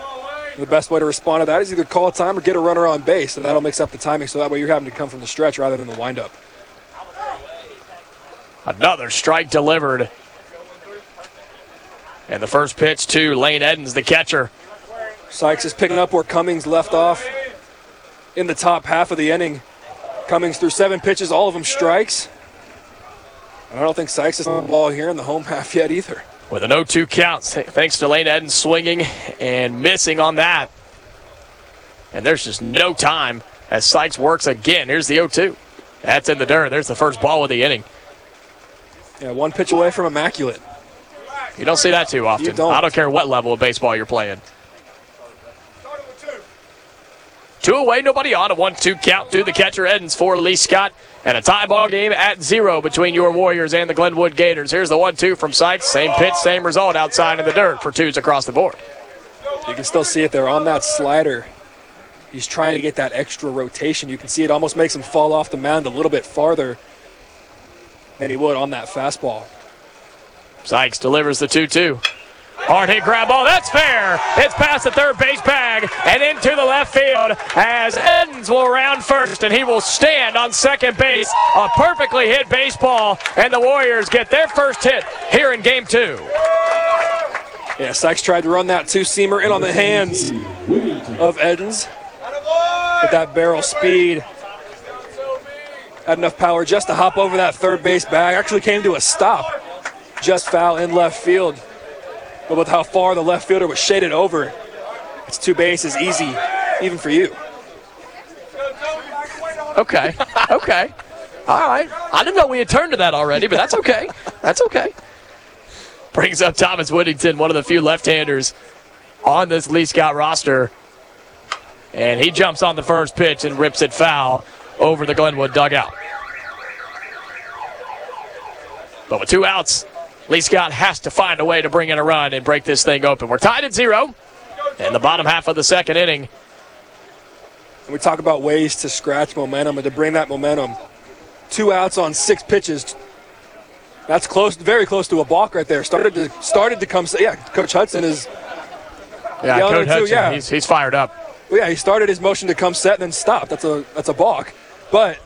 The best way to respond to that is either call a time or get a runner on base, and that'll mix up the timing so that way you're having to come from the stretch rather than the windup. Another strike delivered. And the first pitch to Lane Edens, the catcher. Sykes is picking up where Cummings left off in the top half of the inning. Cummings through seven pitches, all of them strikes. I don't think Sykes is on the ball here in the home [laughs] half yet either. With an 0 2 count, thanks to Lane Edens swinging and missing on that. And there's just no time as Sykes works again. Here's the 0 2. That's in the dirt. There's the first ball of the inning. Yeah, one pitch away from immaculate. You don't see that too often. don't. I don't care what level of baseball you're playing. Two away, nobody on. A 1 2 count to the catcher Edens for Lee Scott. And a tie ball game at zero between your Warriors and the Glenwood Gators. Here's the 1 2 from Sykes. Same pitch, same result outside in the dirt for twos across the board. You can still see it there on that slider. He's trying to get that extra rotation. You can see it almost makes him fall off the mound a little bit farther than he would on that fastball. Sykes delivers the 2 2. Hard hit grab ball. That's fair. It's past the third base bag and into the left field as Edens will round first and he will stand on second base. A perfectly hit baseball, and the Warriors get their first hit here in game two. Yeah, Sykes tried to run that two seamer in on the hands of Edens. With that barrel speed, had enough power just to hop over that third base bag. Actually came to a stop, just foul in left field. But with how far the left fielder was shaded over, it's two bases easy, even for you. Okay. Okay. All right. I didn't know we had turned to that already, but that's okay. That's okay. Brings up Thomas Whittington, one of the few left-handers on this Lee Scott roster. And he jumps on the first pitch and rips it foul over the Glenwood dugout. But with two outs, Lee Scott has to find a way to bring in a run and break this thing open. We're tied at zero in the bottom half of the second inning. And we talk about ways to scratch momentum and to bring that momentum. Two outs on six pitches. That's close, very close to a balk right there. Started to started to come. Yeah, Coach Hudson is. Yeah, Coach it too, Hudson, yeah. he's, he's fired up. Well, yeah, he started his motion to come set and then stop. That's a that's a balk. But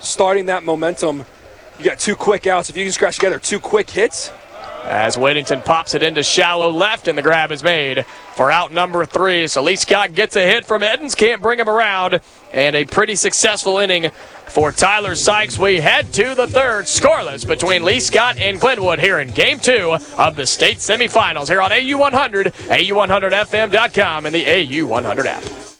starting that momentum, you got two quick outs. If you can scratch together two quick hits, As Whittington pops it into shallow left, and the grab is made for out number three. So Lee Scott gets a hit from Edens, can't bring him around, and a pretty successful inning for Tyler Sykes. We head to the third, scoreless between Lee Scott and Glenwood here in Game Two of the state semifinals here on AU100, AU100FM.com, and the AU100 app.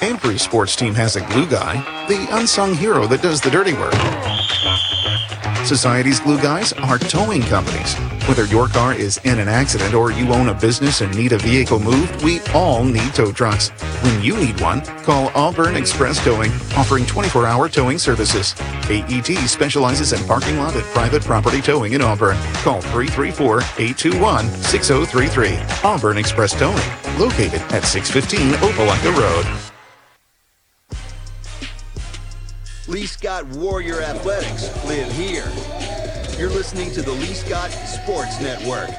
Every sports team has a glue guy, the unsung hero that does the dirty work. Society's glue guys are towing companies. Whether your car is in an accident or you own a business and need a vehicle moved, we all need tow trucks. When you need one, call Auburn Express Towing, offering 24 hour towing services. AET specializes in parking lot and private property towing in Auburn. Call 334 821 6033. Auburn Express Towing, located at 615 Opelika Road. Lee Scott Warrior Athletics live here. You're listening to the Lee Scott Sports Network.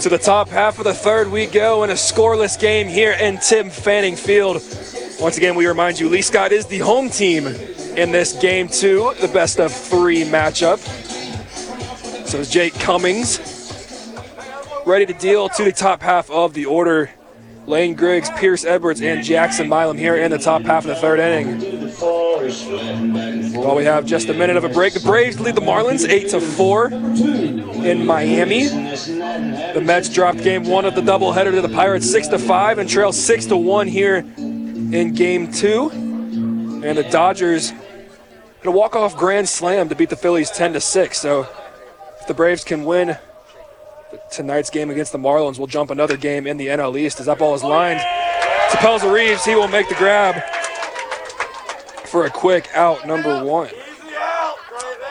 to the top half of the third we go in a scoreless game here in Tim Fanning Field. Once again, we remind you Lee Scott is the home team in this game two, the best of three matchup. So Jake Cummings ready to deal to the top half of the order. Lane Griggs, Pierce Edwards, and Jackson Milam here in the top half of the third inning. While we have just a minute of a break, the Braves lead the Marlins eight to four in Miami. The Mets dropped game one of the doubleheader to the Pirates six to five and trail six to one here in game two. And the Dodgers gonna walk off grand slam to beat the Phillies ten to six. So if the Braves can win tonight's game against the Marlins, we'll jump another game in the NL East as that ball is lined to Pelzer Reeves. He will make the grab for a quick out number one.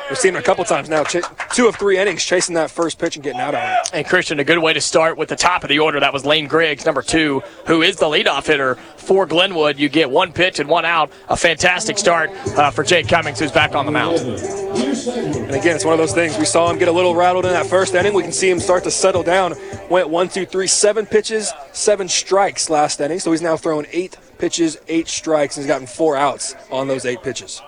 We've seen him a couple times now. Ch- two of three innings chasing that first pitch and getting out on it. And Christian, a good way to start with the top of the order. That was Lane Griggs, number two, who is the leadoff hitter for Glenwood. You get one pitch and one out. A fantastic start uh, for Jake Cummings, who's back on the mound. And again, it's one of those things. We saw him get a little rattled in that first inning. We can see him start to settle down. Went one, two, three, seven pitches, seven strikes last inning. So he's now thrown eight pitches, eight strikes, and he's gotten four outs on those eight pitches.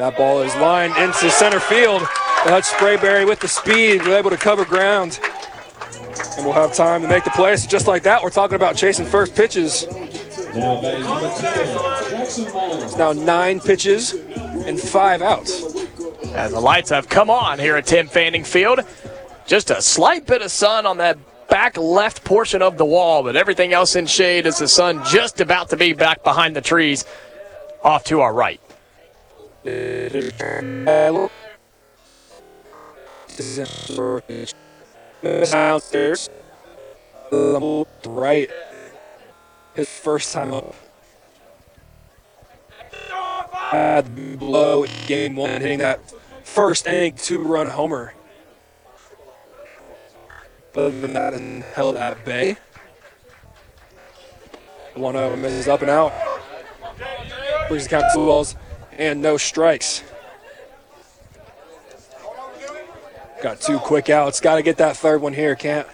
That ball is lined into center field. The Hutch Sprayberry with the speed, we're able to cover ground. And we'll have time to make the play. So just like that, we're talking about chasing first pitches. It's now nine pitches and five outs. As the lights have come on here at Tim Fanning Field, just a slight bit of sun on that back left portion of the wall, but everything else in shade as the sun just about to be back behind the trees off to our right. Downstairs. Right. His first time up. Had blow game one, hitting that first inning two run homer. But other than that, held at bay. One of is up and out. Brings the count two balls and no strikes. Got two quick outs. Got to get that third one here. Can't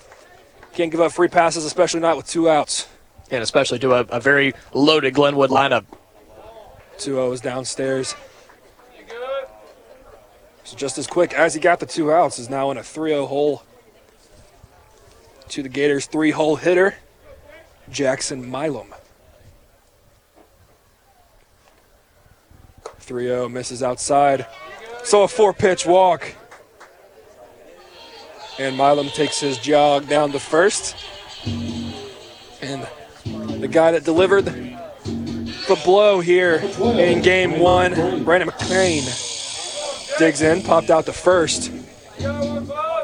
can't give up free passes, especially not with two outs. And especially to a, a very loaded Glenwood lineup. 2 0 is downstairs. So just as quick as he got the two outs, is now in a 3 0 hole to the Gators' three hole hitter, Jackson Milam. 3 0 misses outside. So a four pitch walk. And Milam takes his jog down to first. And the guy that delivered the blow here in game one, Brandon McClain digs in, popped out to first.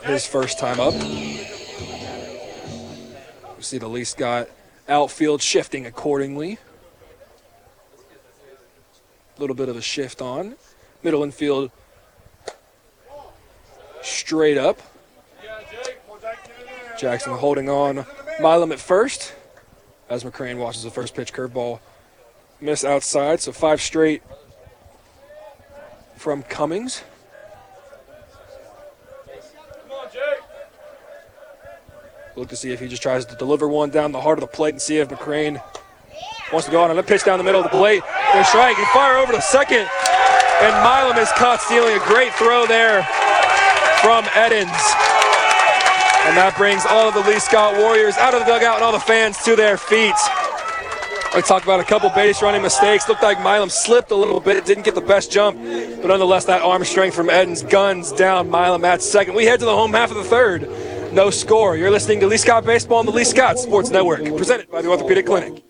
His first time up. You see the Lee Scott outfield shifting accordingly. Little bit of a shift on. Middle infield straight up. Jackson holding on. Milam at first as McCrane watches the first pitch curveball miss outside. So five straight from Cummings. Look to see if he just tries to deliver one down the heart of the plate and see if McCrane wants to go on and a pitch down the middle of the plate. A strike and fire over to second. And Milam is caught stealing a great throw there from Edens. And that brings all of the Lee Scott Warriors out of the dugout and all the fans to their feet. We talked about a couple base running mistakes. Looked like Milam slipped a little bit. Didn't get the best jump. But nonetheless, that arm strength from Edens guns down Milam at second. We head to the home half of the third. No score. You're listening to Lee Scott Baseball on the Lee Scott Sports Network, presented by the Orthopedic Clinic.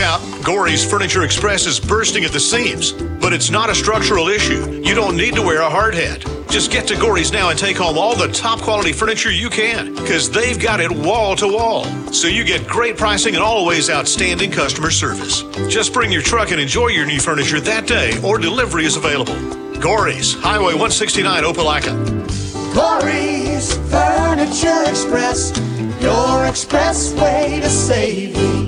Out, Gory's Furniture Express is bursting at the seams, but it's not a structural issue. You don't need to wear a hard hat. Just get to Gory's now and take home all the top quality furniture you can, because they've got it wall to wall. So you get great pricing and always outstanding customer service. Just bring your truck and enjoy your new furniture that day, or delivery is available. Gory's, Highway 169, Opelika. Corey's Furniture Express, your express way to savings.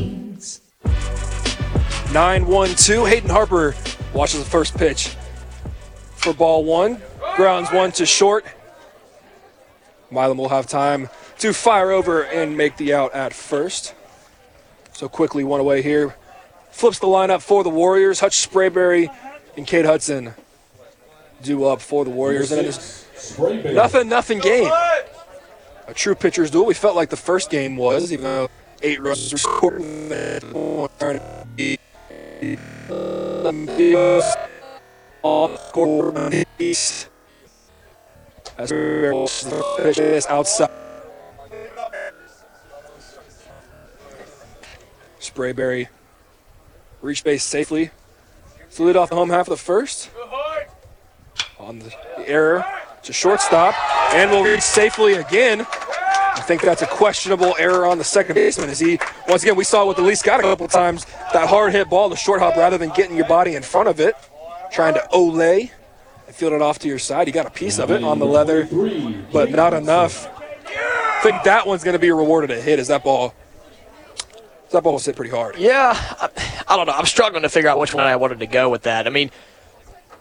9 1 2. Hayden Harper watches the first pitch for ball one. Grounds one to short. Milam will have time to fire over and make the out at first. So quickly one away here. Flips the lineup for the Warriors. Hutch Sprayberry and Cade Hudson do up for the Warriors. And it is nothing, nothing game. A true pitcher's duel. We felt like the first game was, even though eight runs were scored. As outside. Sprayberry reach base safely. Slid off the home half of the first. On the, the error to shortstop. And will reach safely again. I think that's a questionable error on the second baseman. As he, once again, we saw with the Lee Scott a couple times that hard hit ball, the short hop, rather than getting your body in front of it, trying to ole and field it off to your side. You got a piece of it on the leather, but not enough. I think that one's going to be rewarded a hit. As that ball, that ball was hit pretty hard. Yeah, I, I don't know. I'm struggling to figure out which one I wanted to go with that. I mean,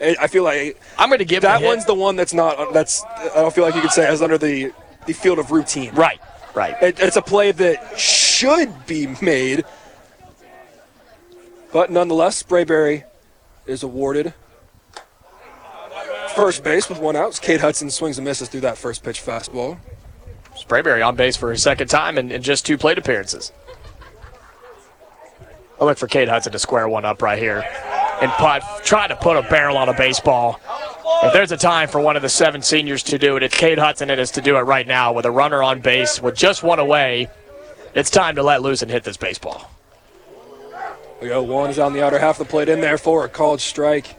I feel like I'm going to give that one's the one that's not. That's I don't feel like you could say as under the the field of routine. Right, right. It, it's a play that should be made, But nonetheless, Sprayberry is awarded first base with one out. Cade Hudson swings and misses through that first pitch fastball. Sprayberry on base for his second time in, in just two plate appearances. I look for Cade Hudson to square one up right here and putt, try to put a barrel on a baseball. If there's a time for one of the seven seniors to do it, it's Cade Hudson. It is to do it right now with a runner on base with just one away. It's time to let loose and hit this baseball. We go. One is on the outer half of the plate in there for a called strike.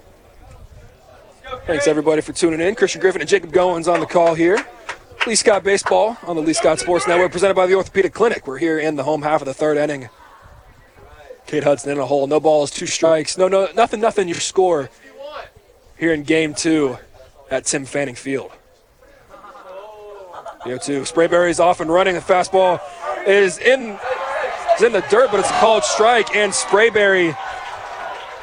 Thanks everybody for tuning in. Christian Griffin and Jacob Goins on the call here. Lee Scott Baseball on the Lee Scott Sports Network, presented by the Orthopedic Clinic. We're here in the home half of the third inning. Cade Hudson in a hole. No balls, two strikes. No, no, nothing, nothing. Your score here in game two at Tim Fanning Field. Go two. Sprayberry's off and running. The fastball is in is in the dirt, but it's called strike, and Sprayberry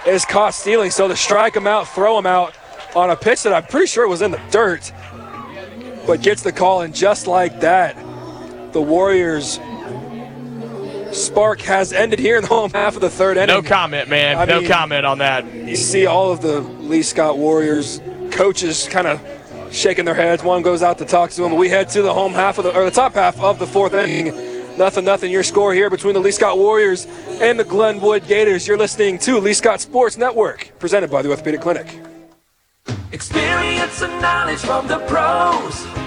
is caught stealing. So to strike him out, throw him out on a pitch that I'm pretty sure was in the dirt, but gets the call, and just like that, the Warriors spark has ended here in the home half of the third inning. No comment, man. I no mean, comment on that. You see all of the Lee Scott Warriors coaches kind of shaking their heads. One goes out to talk to him. We head to the home half of the or the top half of the fourth inning. Nothing, nothing. Your score here between the Lee Scott Warriors and the Glenwood Gators. You're listening to Lee Scott Sports Network, presented by the Orthopedic Clinic. Experience and knowledge from the pros.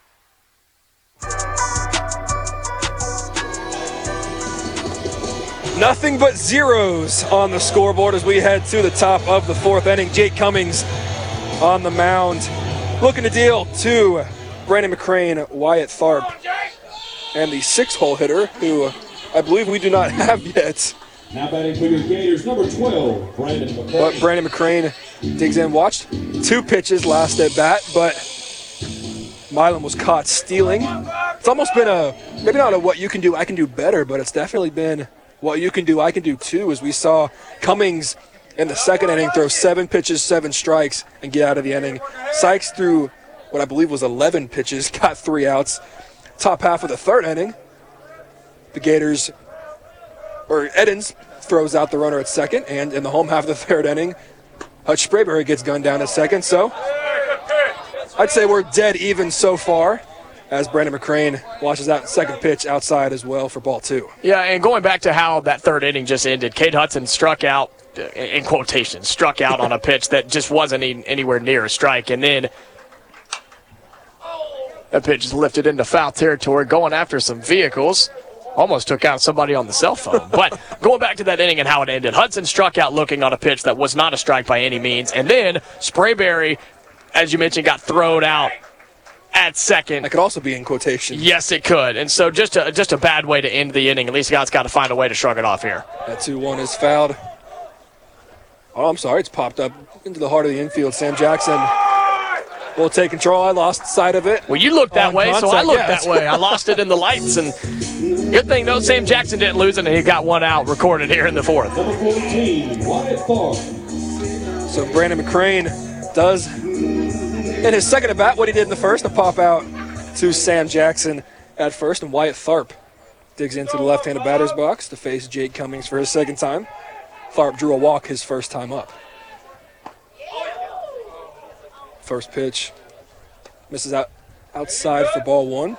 Nothing but zeros on the scoreboard as we head to the top of the fourth inning. Jake Cummings on the mound, looking to deal to Brandon McCrane, Wyatt Tharp, and the six-hole hitter, who I believe we do not [laughs] have yet. Now batting for your Gators, number 12, Brandon McCray. But Brandon McCrane digs in, watched two pitches last at bat, but Milam was caught stealing. It's almost been a maybe not a what you can do, I can do better, but it's definitely been what you can do, I can do too. As we saw Cummings in the second inning throw seven pitches, seven strikes, and get out of the inning. Sykes threw what I believe was 11 pitches, [laughs] got three outs. Top half of the third inning, the Gators or Edens throws out the runner at second, and in the home half of the third inning, Hutch Sprayberry gets gunned down at second. So I'd say we're dead even so far as Brandon McCrane watches that second pitch outside as well for ball two. Yeah, and going back to how that third inning just ended, Cade Hudson struck out, uh, in quotations, struck out on a [laughs] pitch that just wasn't any, anywhere near a strike. And then that pitch is lifted into foul territory, going after some vehicles. Almost took out somebody on the cell phone. [laughs] But going back to that inning and how it ended, Hudson struck out looking on a pitch that was not a strike by any means. And then Sprayberry, as you mentioned, got thrown out at second. That could also be in quotation. Yes, it could. And so just a, just a bad way to end the inning. At least Scott's got to find a way to shrug it off here. That 2 1 is fouled. Oh, I'm sorry. It's popped up into the heart of the infield. Sam Jackson will take control. I lost sight of it. Well, you looked that On way, so I contact, looked yes. that way. I lost it in the lights. And good thing, though, Sam Jackson didn't lose it, and he got one out recorded here in the fourth. Number 14, Wyatt Tharp. So Brandon McCrane does in his second at bat what he did in the first, a pop out to Sam Jackson at first, and Wyatt Tharp digs into the left-handed batter's box to face Jake Cummings for his second time. Tharp drew a walk his first time up. First pitch misses out outside for ball one.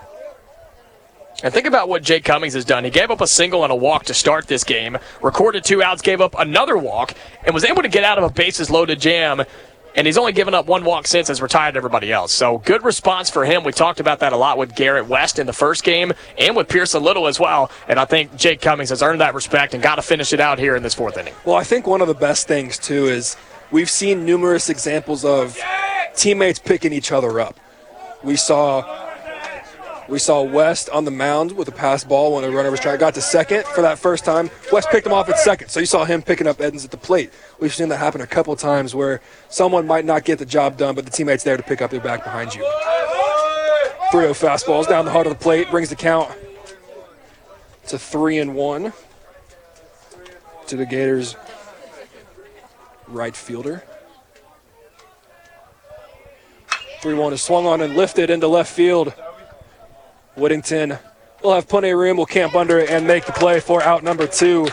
And think about what Jake Cummings has done. He gave up a single and a walk to start this game, recorded two outs, gave up another walk, and was able to get out of a bases loaded jam and he's only given up one walk since has retired everybody else. So good response for him. We talked about that a lot with Garrett West in the first game and with Pearson Little as well. And I think Jake Cummings has earned that respect and got to finish it out here in this fourth inning. Well, I think one of the best things too is we've seen numerous examples of teammates picking each other up. We saw we saw West on the mound with a pass ball when the runner was trying. To got to second for that first time. West picked him off at second, so you saw him picking up Edens at the plate. We've seen that happen a couple times where someone might not get the job done, but the teammate's there to pick up their back behind you. 3 0 fastballs down the heart of the plate, brings the count to 3 and 1 to the Gators right fielder. 3 1 is swung on and lifted into left field. Whittington will have plenty of room, We'll camp under it and make the play for out number two.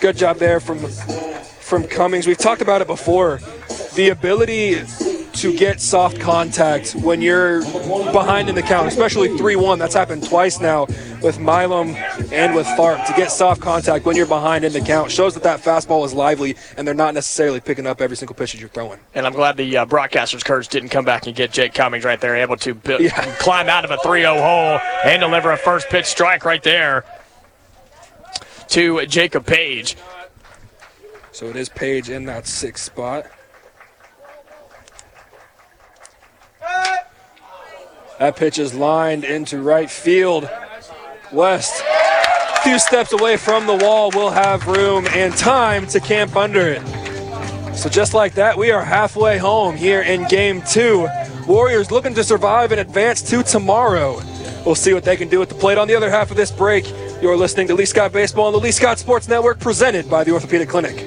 Good job there from from Cummings. We've talked about it before. The ability to get soft contact when you're behind in the count, especially 3 1. That's happened twice now with Milam and with Tharp. To get soft contact when you're behind in the count shows that that fastball is lively and they're not necessarily picking up every single pitch that you're throwing. And I'm glad the uh, broadcaster's courage didn't come back and get Jake Cummings right there, able to bu- [laughs] climb out of a 3 0 hole and deliver a first pitch strike right there to Jacob Page. So it is Page in that sixth spot. That pitch is lined into right field. West, a few steps away from the wall, will have room and time to camp under it. So just like that, we are halfway home here in game two. Warriors looking to survive and advance to tomorrow. We'll see what they can do at the plate on the other half of this break. You're listening to Lee Scott Baseball on the Lee Scott Sports Network, presented by the Orthopedic Clinic.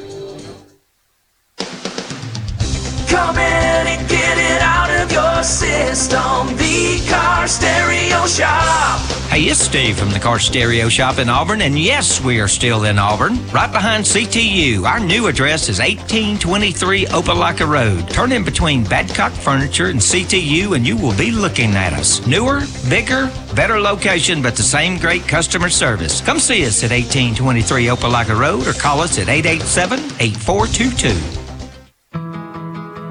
Come in system. The Car Stereo Shop. Hey, it's Steve from the Car Stereo Shop in Auburn, and yes, we are still in Auburn, right behind CTU. Our new address is 1823 Opelika Road. Turn in between Badcock Furniture and CTU, and you will be looking at us. Newer, bigger, better location, but the same great customer service. Come see us at 1823 Opelika Road or call us at 887 8422.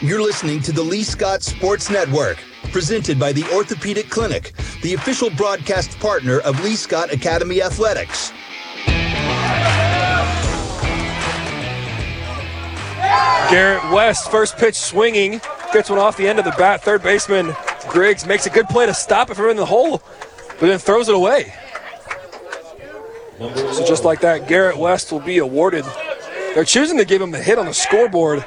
You're listening to the Lee Scott Sports Network, presented by the Orthopedic Clinic, the official broadcast partner of Lee Scott Academy Athletics. Garrett West, first pitch swinging, gets one off the end of the bat. Third baseman Griggs makes a good play to stop it from in the hole, but then throws it away. So just like that, Garrett West will be awarded. They're choosing to give him the hit on the scoreboard.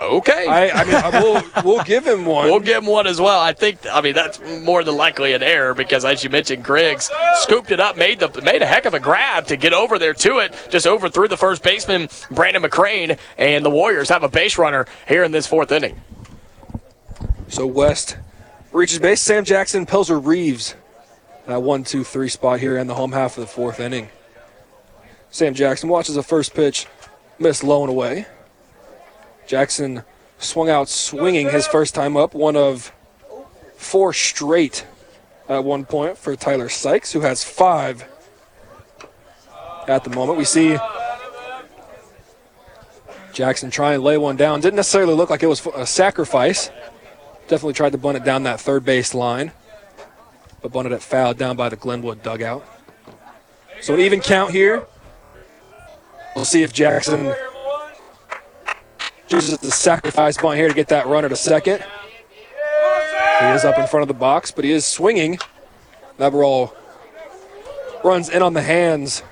Okay. I, I mean, I will, we'll give him one. We'll give him one as well. I think. I mean, that's more than likely an error because, as you mentioned, Griggs scooped it up, made the made a heck of a grab to get over there to it, just overthrew the first baseman Brandon McCrane, and the Warriors have a base runner here in this fourth inning. So West reaches base. Sam Jackson, Pelzer Reeves. That one, two, three spot here in the home half of the fourth inning. Sam Jackson watches the first pitch, miss low and away. Jackson swung out swinging his first time up, one of four straight at one point for Tyler Sykes, who has five at the moment. We see Jackson try and lay one down. Didn't necessarily look like it was a sacrifice. Definitely tried to bunt it down that third base line, but bunted it foul down by the Glenwood dugout. So an even count here. We'll see if Jackson chooses the sacrifice bunt here to get that runner to second. He is up in front of the box, but he is swinging. That ball runs in on the hands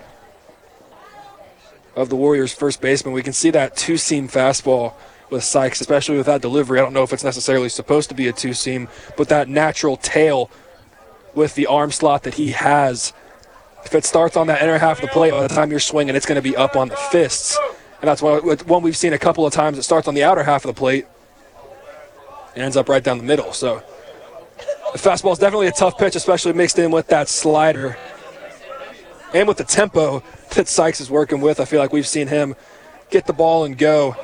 of the Warriors' first baseman. We can see that two seam fastball with Sykes, especially with that delivery. I don't know if it's necessarily supposed to be a two seam, but that natural tail with the arm slot that he has. If it starts on that inner half of the plate, by the time you're swinging, it's going to be up on the fists. And that's one, one we've seen a couple of times. It starts on the outer half of the plate and ends up right down the middle. So the fastball is definitely a tough pitch, especially mixed in with that slider and with the tempo that Sykes is working with. I feel like we've seen him get the ball and go.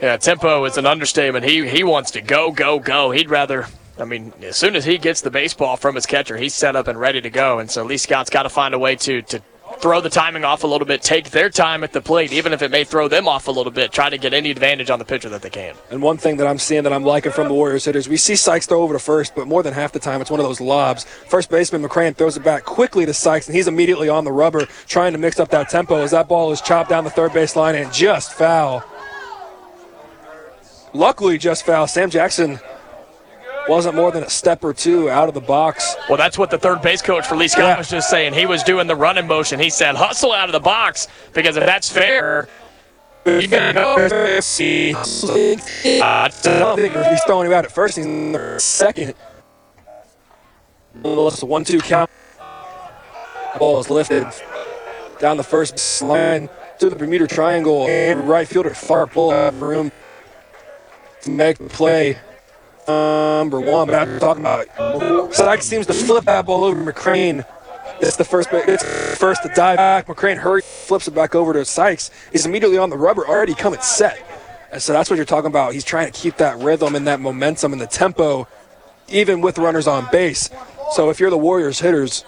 Yeah, tempo is an understatement. He he wants to go, go, go. He'd rather. I mean, as soon as he gets the baseball from his catcher, he's set up and ready to go. And so Lee Scott's got to find a way to to throw the timing off a little bit, take their time at the plate, even if it may throw them off a little bit, try to get any advantage on the pitcher that they can. And one thing that I'm seeing that I'm liking from the Warriors hitters, we see Sykes throw over to first, but more than half the time it's one of those lobs. First baseman McCrane throws it back quickly to Sykes, and he's immediately on the rubber trying to mix up that tempo as that ball is chopped down the third base line and just foul. Luckily, just foul. Sam Jackson wasn't more than a step or two out of the box. Well, that's what the third base coach for Lee Scott yeah. was just saying. He was doing the running motion. He said, hustle out of the box because if that's fair, you gotta go. See, I don't think he's throwing him out at first. He's in the second. It's a one-two count. The ball is lifted down the first line to the Bermuda Triangle. And right fielder far pull out of room to make the play number one, but I'm talking about Sykes seems to flip that ball over McCrane. It's the first, it's first to dive back. McCrane hurry, flips it back over to Sykes. He's immediately on the rubber, already coming set. And so that's what you're talking about. He's trying to keep that rhythm and that momentum and the tempo, even with runners on base. So if you're the Warriors hitters,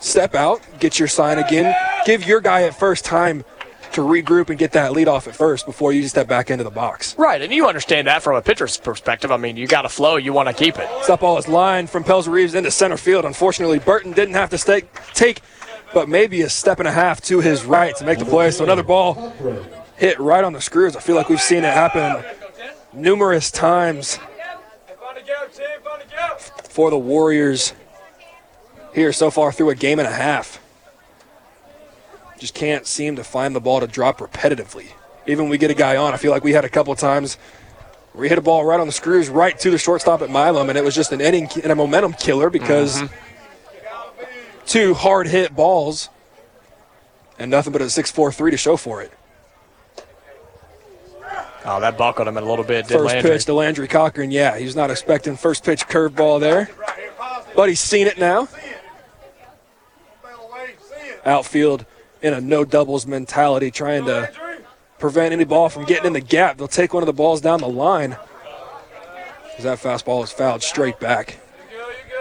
step out, get your sign again, give your guy at first time to regroup and get that lead off at first before you step back into the box. Right, and you understand that from a pitcher's perspective. I mean, you got a flow, you want to keep it. Stop ball is line from Pelzer Reeves into center field. Unfortunately, Burton didn't have to stay, take but maybe a step and a half to his right to make the play. So another ball hit right on the screws. I feel like we've seen it happen numerous times for the Warriors here so far through a game and a half just can't seem to find the ball to drop repetitively. Even when we get a guy on, I feel like we had a couple times we hit a ball right on the screws, right to the shortstop at Milam, and it was just an inning and a momentum killer because mm-hmm. two hard hit balls and nothing but a 6-4-3 to show for it. Oh, that buckled him a little bit. first Landry. pitch to Landry Cochran. Yeah, he's not expecting first pitch curveball there, but he's seen it now. Outfield in a no doubles mentality, trying to prevent any ball from getting in the gap. They'll take one of the balls down the line. As that fastball is fouled straight back.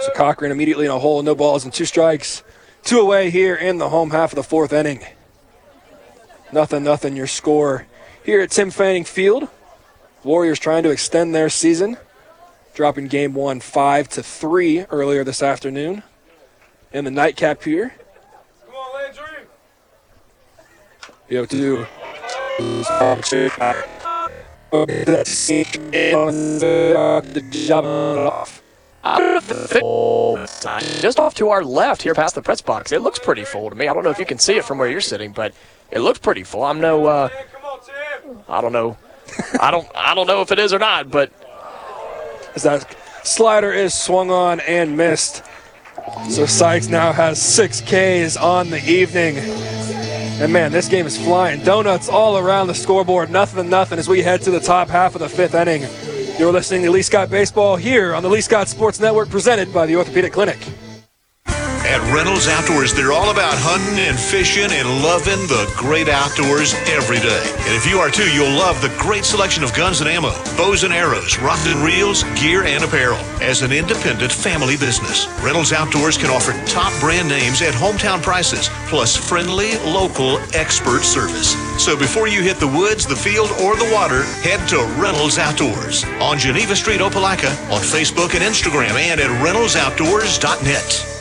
So Cochran immediately in a hole, no balls and two strikes. Two away here in the home half of the fourth inning. Nothing, nothing, your score here at Tim Fanning Field. Warriors trying to extend their season, dropping game one five to three earlier this afternoon in the nightcap here. You know, to do the job off. Just off to our left here past the press box. It looks pretty full to me. I don't know if you can see it from where you're sitting, but it looks pretty full. I'm no uh, I don't know. I don't I don't know if it is or not, but as that slider is swung on and missed. So Sykes now has six Ks on the evening. And man, this game is flying. Donuts all around the scoreboard. Nothing, nothing as we head to the top half of the fifth inning. You're listening to Lee Scott Baseball here on the Lee Scott Sports Network presented by the Orthopedic Clinic. At Reynolds Outdoors, they're all about hunting and fishing and loving the great outdoors every day. And if you are too, you'll love the great selection of guns and ammo, bows and arrows, rods and reels, gear and apparel. As an independent family business, Reynolds Outdoors can offer top brand names at hometown prices, plus friendly, local, expert service. So before you hit the woods, the field, or the water, head to Reynolds Outdoors on Geneva Street, Opelika, on Facebook and Instagram, and at reynoldsoutdoors.net.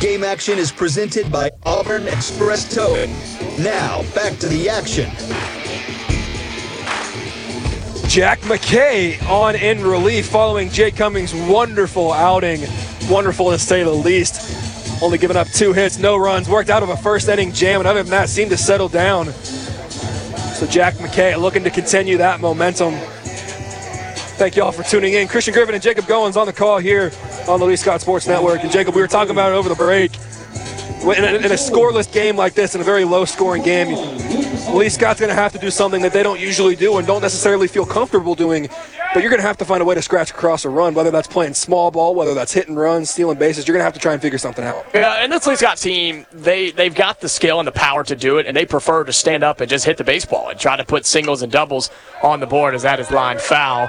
Game action is presented by Auburn Express Towing. Now, back to the action. Jack McKay on in relief following Jay Cummings' wonderful outing. Wonderful to say the least. Only giving up two hits, no runs. Worked out of a first inning jam, and other than that, seemed to settle down. So Jack McKay looking to continue that momentum. Thank you all for tuning in. Christian Griffin and Jacob Goins on the call here on the Lee Scott Sports Network. And Jacob, we were talking about it over the break. In a, in a scoreless game like this, in a very low-scoring game, Lee Scott's going to have to do something that they don't usually do and don't necessarily feel comfortable doing. But you're going to have to find a way to scratch across a run, whether that's playing small ball, whether that's hit and run, stealing bases. You're going to have to try and figure something out. Yeah, and this Lee Scott team, they they've got the skill and the power to do it, and they prefer to stand up and just hit the baseball and try to put singles and doubles on the board as that is line foul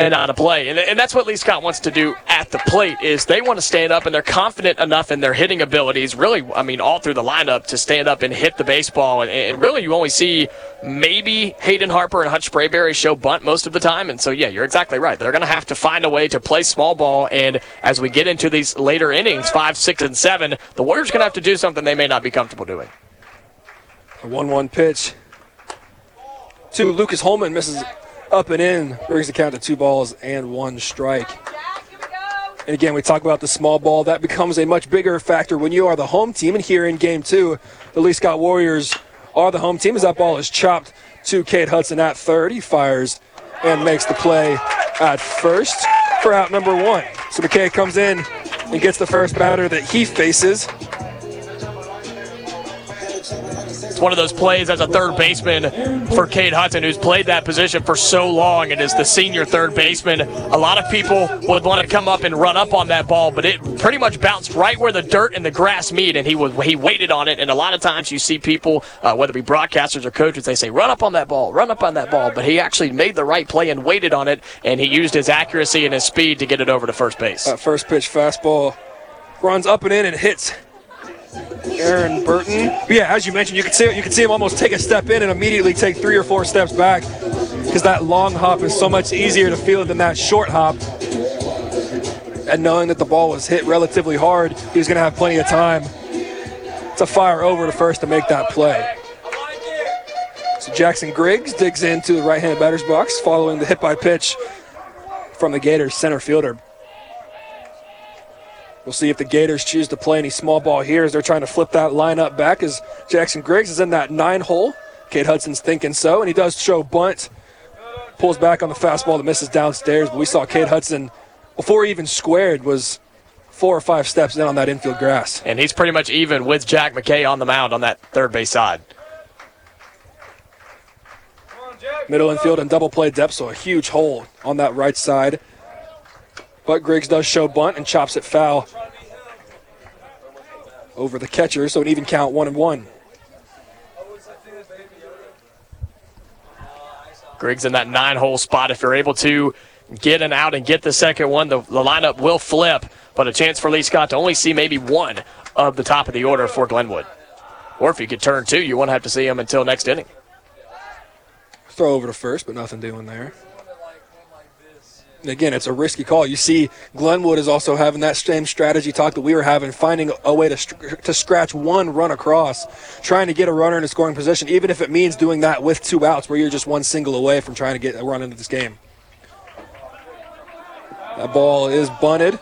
and on a play. And, and that's what Lee Scott wants to do at the plate is they want to stand up and they're confident enough in their hitting abilities, really, I mean, all through the lineup to stand up and hit the baseball. And, and really, you only see maybe Hayden Harper and Hutch Sprayberry show bunt most of the time. And so, yeah, you're exactly right. They're going to have to find a way to play small ball. And as we get into these later innings, five, six, and seven, the Warriors going to have to do something they may not be comfortable doing. A 1 1 pitch to Lucas Holman misses up and in, brings the count to two balls and one strike. And again, we talk about the small ball. That becomes a much bigger factor when you are the home team. And here in game two, the Lee Scott Warriors are the home team as that ball is chopped to Cade Hudson at third. He fires and makes the play at first for out number one. So McKay comes in and gets the first batter that he faces. It's one of those plays as a third baseman for Cade Hudson, who's played that position for so long and is the senior third baseman. A lot of people would want to come up and run up on that ball, but it pretty much bounced right where the dirt and the grass meet, and he was he waited on it. And a lot of times you see people, uh, whether it be broadcasters or coaches, they say, "Run up on that ball, run up on that ball," but he actually made the right play and waited on it, and he used his accuracy and his speed to get it over to first base. That first pitch fastball runs up and in and hits Aaron Burton. Yeah, as you mentioned, you could see you could see him almost take a step in and immediately take three or four steps back because that long hop is so much easier to feel than that short hop. And knowing that the ball was hit relatively hard, he was going to have plenty of time to fire over to first to make that play. So Jackson Griggs digs into the right-handed batter's box following the hit by pitch from the Gators center fielder. We'll see if the Gators choose to play any small ball here as they're trying to flip that lineup back as Jackson Griggs is in that nine hole. Cade Hudson's thinking so, and he does show bunt. Pulls back on the fastball that misses downstairs, but we saw Cade Hudson before he even squared was four or five steps in on that infield grass. And he's pretty much even with Jack McKay on the mound on that third base side. Middle infield and double play depth, so a huge hole on that right side. But Griggs does show bunt and chops it foul over the catcher, so an even count, one and one. Griggs in that nine hole spot. If you're able to get an out and get the second one, the, the lineup will flip, but a chance for Lee Scott to only see maybe one of the top of the order for Glenwood. Or if you could turn two, you won't have to see him until next inning. Throw over to first, but nothing doing there. Again, it's a risky call. You see, Glenwood is also having that same strategy talk that we were having, finding a way to, to scratch one run across, trying to get a runner in a scoring position, even if it means doing that with two outs, where you're just one single away from trying to get a run into this game. That ball is bunted.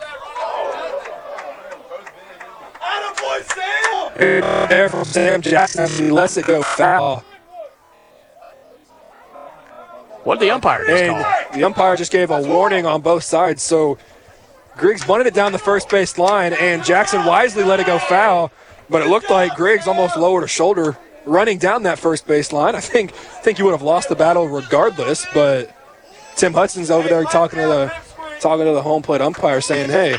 There from Sam Jackson, he lets it go foul. What did the umpire just And call? the umpire just gave a warning on both sides. So Griggs bunted it down the first base line, and Jackson wisely let it go foul. But it looked like Griggs almost lowered a shoulder running down that first base line. I think I think you would have lost the battle regardless. But Tim Hudson's over there talking to the talking to the home plate umpire, saying, "Hey,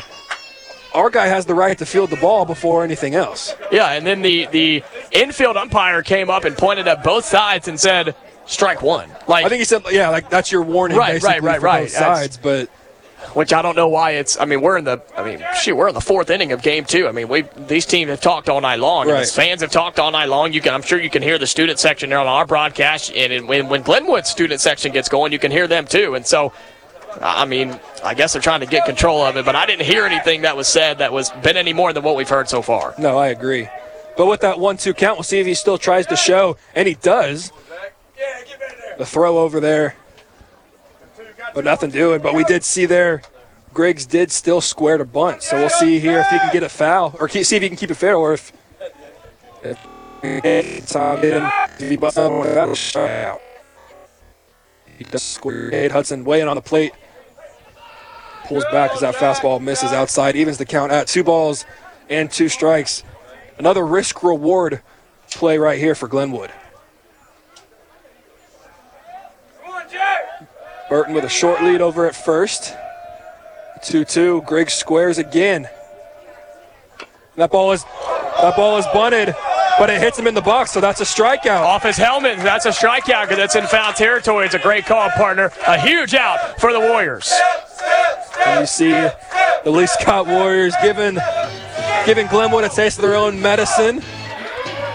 our guy has the right to field the ball before anything else." Yeah, and then the, the infield umpire came up and pointed at both sides and said, strike one. Like I think he said, "Yeah, like that's your warning." Right, basically, right, right, right. Both sides, but which I don't know why it's. I mean, we're in the. I mean, shoot, we're in the fourth inning of game two. I mean, we these teams have talked all night long. Right. fans have talked all night long. You can. I'm sure you can hear the student section there on our broadcast, and it- when when Glenwood's student section gets going, you can hear them too. And so. I mean, I guess they're trying to get control of it, but I didn't hear anything that was said that was been any more than what we've heard so far. No, I agree. But with that one-two count, we'll see if he still tries to show, and he does. The throw over there, but nothing doing. But we did see there, Griggs did still square to bunt. So we'll see here if he can get a foul, or see if he can keep it fair, or if. if time if he busts up with that shot out. He does square. Hudson weighing on the plate. Pulls back as that fastball misses outside. Evens the count at two balls and two strikes. Another risk reward play right here for Glenwood. Burton with a short lead over at first. 2 2. Griggs squares again. That ball is that ball is bunted, but it hits him in the box, so that's a strikeout. Off his helmet, that's a strikeout because that's in foul territory. It's a great call, partner. A huge out for the Warriors. And you see the Lee Scott Warriors giving giving Glenwood a taste of their own medicine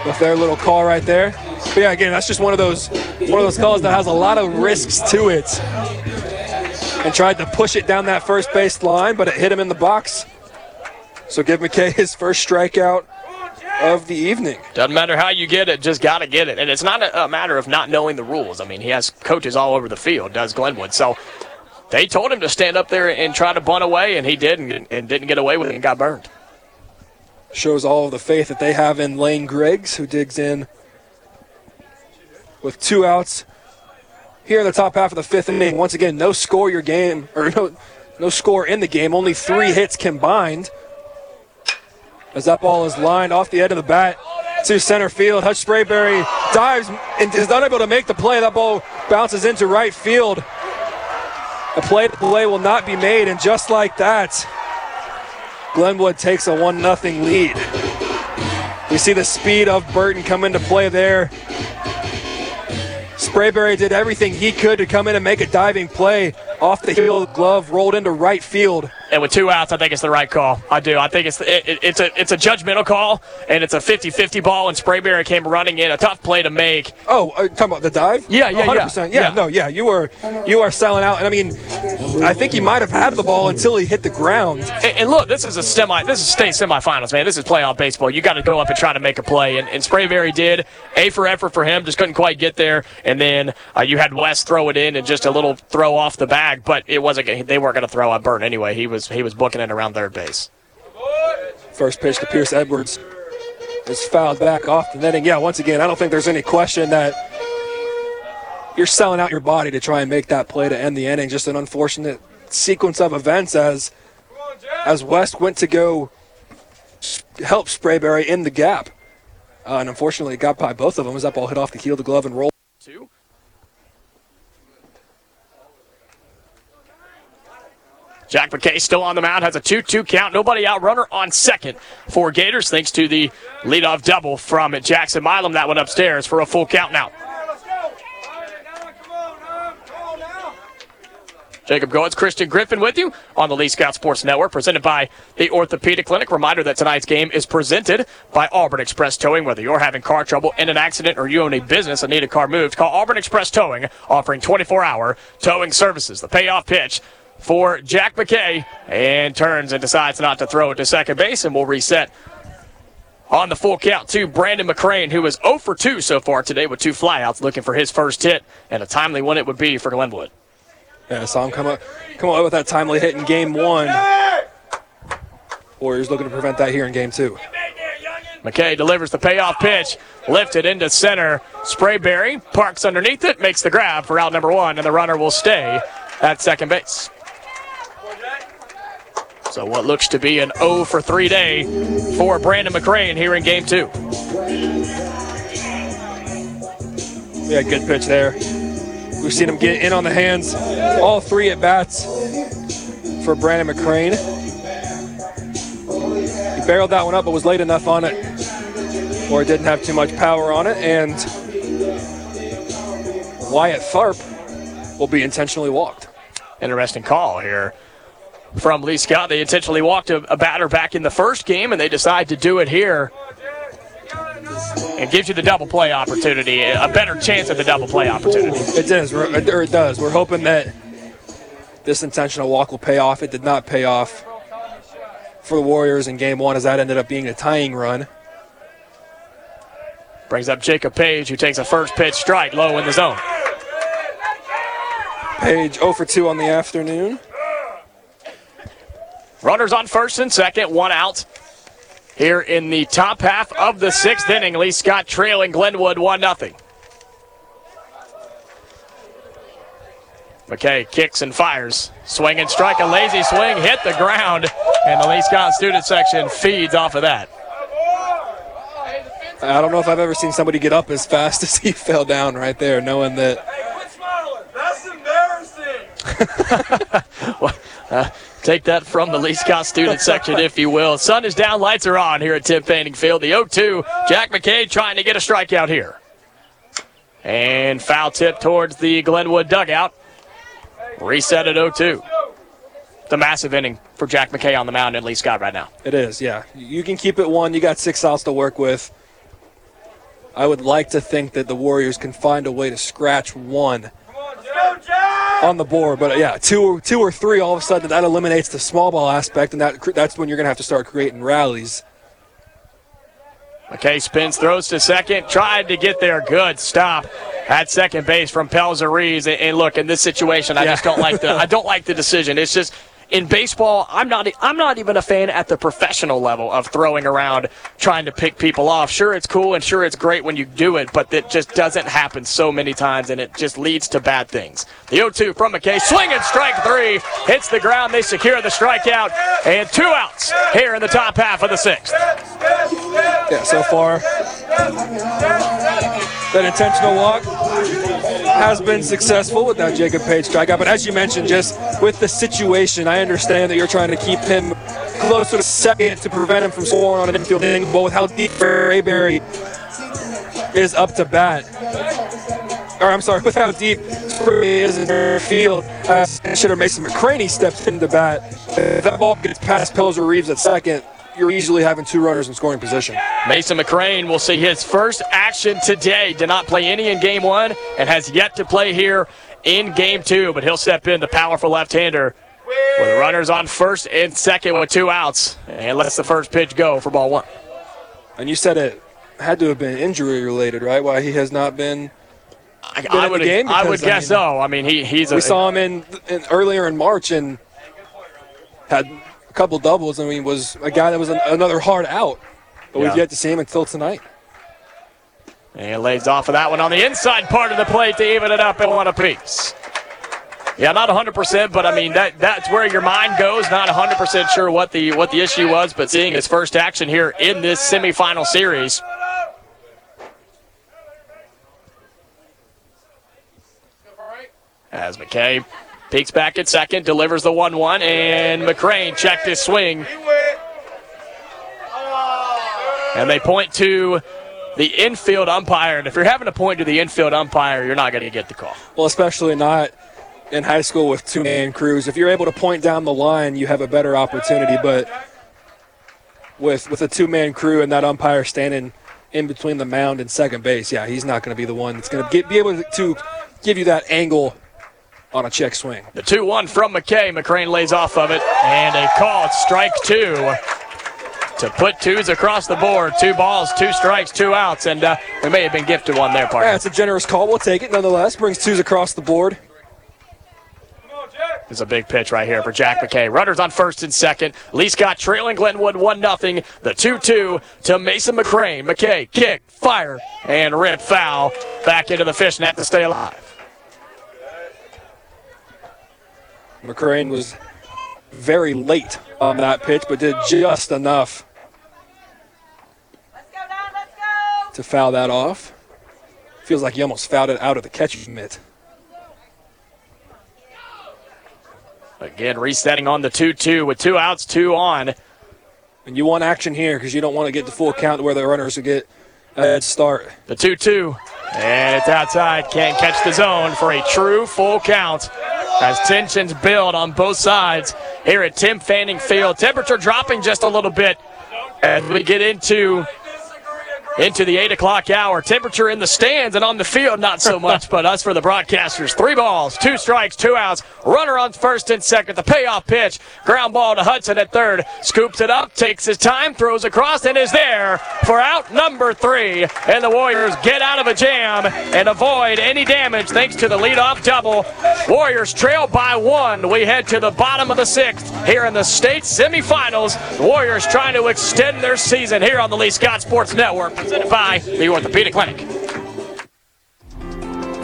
with their little call right there. But yeah, again, that's just one of those one of those calls that has a lot of risks to it. And tried to push it down that first base line, but it hit him in the box. So give McKay his first strikeout of the evening. Doesn't matter how you get it, just got to get it. And it's not a, a matter of not knowing the rules. I mean, he has coaches all over the field, does Glenwood. So they told him to stand up there and try to bunt away, and he did and, and didn't get away with it and got burned. Shows all of the faith that they have in Lane Griggs, who digs in with two outs here in the top half of the fifth inning. Once again, no score your game or no no score in the game. Only three hits combined. As that ball is lined off the end of the bat to center field, Hutch Sprayberry dives and is unable to make the play. That ball bounces into right field. A play play will not be made, and just like that, Glenwood takes a one 0 lead. We see the speed of Burton come into play there. Sprayberry did everything he could to come in and make a diving play off the heel glove, rolled into right field. And with two outs, I think it's the right call. I do. I think it's it, it, it's a it's a judgmental call, and it's a 50-50 ball. And Sprayberry came running in, a tough play to make. Oh, uh, talking about the dive? Yeah, yeah, Oh, yeah. 100%. Yeah, Yeah. no, yeah. You were you are selling out, and I mean, I think he might have had the ball until he hit the ground. And, and look, this is a semi. This is state semifinals, man. This is playoff baseball. You got to go up and try to make a play, and, and Sprayberry did. A for effort for him, just couldn't quite get there. And then uh, you had West throw it in and just a little throw off the bag, but it wasn't. They weren't going to throw at Burn anyway. He was he was booking it around third base. First pitch to Pierce Edwards is fouled back off the netting. Yeah, once again, I don't think there's any question that you're selling out your body to try and make that play to end the inning. Just an unfortunate sequence of events as as West went to go help Sprayberry in the gap. Uh, and unfortunately, it got by both of them as that ball hit off the heel of the glove and rolled. Two. Jack McKay still on the mound, has a 2 2 count. Nobody out. Runner on second for Gators, thanks to the leadoff double from Jackson Milam. That one upstairs for a full count now. Jacob Goins, Christian Griffin with you on the Lee Scott Sports Network, presented by the Orthopedic Clinic. Reminder that tonight's game is presented by Auburn Express Towing. Whether you're having car trouble in an accident or you own a business and need a car moved, call Auburn Express Towing, offering 24 hour towing services. The payoff pitch for Jack McKay and turns and decides not to throw it to second base and will reset on the full count to Brandon McCrane, who is 0 for 2 so far today with two flyouts, looking for his first hit and a timely one it would be for Glenwood. Yeah, I saw him come up, come up with that timely hit in game one. Warriors looking to prevent that here in game two. McKay delivers the payoff pitch, lifted into center. Sprayberry parks underneath it, makes the grab for out number one, and the runner will stay at second base. So what looks to be an 0 for 3 day for Brandon McCrane here in game two. Yeah, good pitch there. We've seen him get in on the hands, all three at bats for Brandon McCrane. He barreled that one up, but was late enough on it, or it didn't have too much power on it. And Wyatt Tharp will be intentionally walked. Interesting call here from Lee Scott. They intentionally walked a, a batter back in the first game, and they decide to do it here. And gives you the double play opportunity, a better chance at the double play opportunity. It does, or it does. We're hoping that this intentional walk will pay off. It did not pay off for the Warriors in game one, as that ended up being a tying run. Brings up Jacob Page, who takes a first pitch strike low in the zone. Page 0 for 2 on the afternoon. Runners on first and second, one out. Here in the top half of the sixth inning, Lee Scott trailing Glenwood 1 0. McKay kicks and fires. Swing and strike, a lazy swing, hit the ground, and the Lee Scott student section feeds off of that. I don't know if I've ever seen somebody get up as fast [laughs] as he fell down right there, knowing that. Hey, quit smiling. That's embarrassing. [laughs] [laughs] well, uh, take that from the Lee Scott student section, if you will. Sun is down, lights are on here at Tim Fanning Field. The 0 2, Jack McKay trying to get a strikeout here. And foul tip towards the Glenwood dugout. Reset at 0 2. The massive inning for Jack McKay on the mound in Lee Scott right now. It is, yeah. You can keep it one. You got six outs to work with. I would like to think that the Warriors can find a way to scratch one on the board, but yeah, two or two or three, all of a sudden that eliminates the small ball aspect, and that that's when you're going to have to start creating rallies. McKay spins, throws to second, tried to get there. Good stop at second base from Pelzer Reeves. And, and look, in this situation, I Yeah. just don't like the I don't like the decision. It's just in baseball, I'm not I'm not even a fan at the professional level of throwing around trying to pick people off. Sure, it's cool and sure it's great when you do it, but it just doesn't happen so many times, and it just leads to bad things. The 0-2 from McKay, swing and strike three, hits the ground. They secure the strikeout, and two outs here in the top half of the sixth. Yeah, so far that intentional walk has been successful with that Jacob Page strikeout. But as you mentioned, just with the situation, I understand that you're trying to keep him closer to second to prevent him from scoring on an infield inning. But with how deep Rayberry is up to bat, or I'm sorry, [laughs] with how deep Spurrier is in the field, uh, should have Mason McCrane stepped into bat. If that ball gets past Pelzer Reeves at second, you're easily having two runners in scoring position. Mason McCrane will see his first action today. Did not play any in game one and has yet to play here in game two, but he'll step in, the powerful left hander, with runners on first and second with two outs, and lets the first pitch go for ball one. And you said it had to have been injury related, right? Why he has not been. I, I would, game I would guess mean, so. I mean, he, he's a. We saw him in, in earlier in March and had a couple doubles. I mean, was a guy that was an, another hard out, but Yeah. we've yet to see him until tonight. And lays off of that one on the inside part of the plate to even it up at one apiece. Yeah, not 100%, but I mean that that's where your mind goes. Not 100% sure what the what the issue was, but seeing his first action here in this semifinal series. As McKay peeks back at second, delivers the 1 1, and McCrane checked his swing. And they point to the infield umpire. And if you're having to point to the infield umpire, you're not going to get the call. Well, especially not in high school with two man crews. If you're able to point down the line, you have a better opportunity. But with with a two man crew and that umpire standing in between the mound and second base, yeah, he's not going to be the one that's going to be able to give you that angle on a check swing. The 2 1 from McKay. McCrane lays off of it. And a call, strike two. To put twos across the board. Two balls, two strikes, two outs. And uh, we may have been gifted one there, partner. Yeah, it's a generous call. We'll take it nonetheless. Brings twos across the board. It's a big pitch right here for Jack McKay. Runners on first and second. Lee Scott trailing Glenwood 1 0. The 2 2 to Mason McCrane. McKay, kick, fire, and rip foul. Back into the fish net to stay alive. McCrane was very late on that pitch, but did just enough to foul that off. Feels like he almost fouled it out of the catcher's mitt. Again, resetting on the 2 2 with two outs, two on. And you want action here because you don't want to get the full count where the runners will get a head start. The 2 2. And it's outside. Can't catch the zone for a true full count as tensions build on both sides here at Tim Fanning Field. Temperature dropping just a little bit as we get into into the 8 o'clock hour. Temperature in the stands and on the field, not so much, but us for the broadcasters. Three balls, two strikes, two outs. Runner on first and second. The payoff pitch. Ground ball to Hudson at third. Scoops it up, takes his time, throws across, and is there for out number three. And the Warriors get out of a jam and avoid any damage thanks to the leadoff double. Warriors trail by one. We head to the bottom of the sixth here in the state semifinals. Warriors trying to extend their season here on the Lee Scott Sports Network, presented by the Orthopedic Clinic.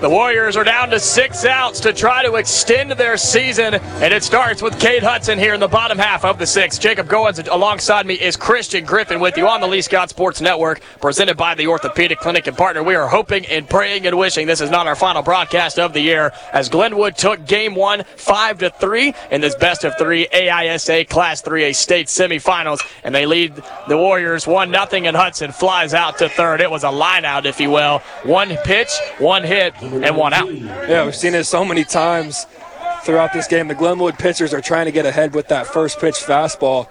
The Warriors are down to six outs to try to extend their season, and it starts with Cade Hudson here in the bottom half of the sixth. Jacob Goins alongside me is Christian Griffin with you on the Lee Scott Sports Network, presented by the Orthopedic Clinic and partner. We are hoping and praying and wishing this is not our final broadcast of the year, as Glenwood took Game One five to three in this best of three AISA Class 3A state semifinals, and they lead the Warriors one nothing, and Hudson flies out to third. It was a line out, if you will. One pitch, one hit and one out. Yeah, we've seen it so many times throughout this game. The Glenwood pitchers are trying to get ahead with that first pitch fastball,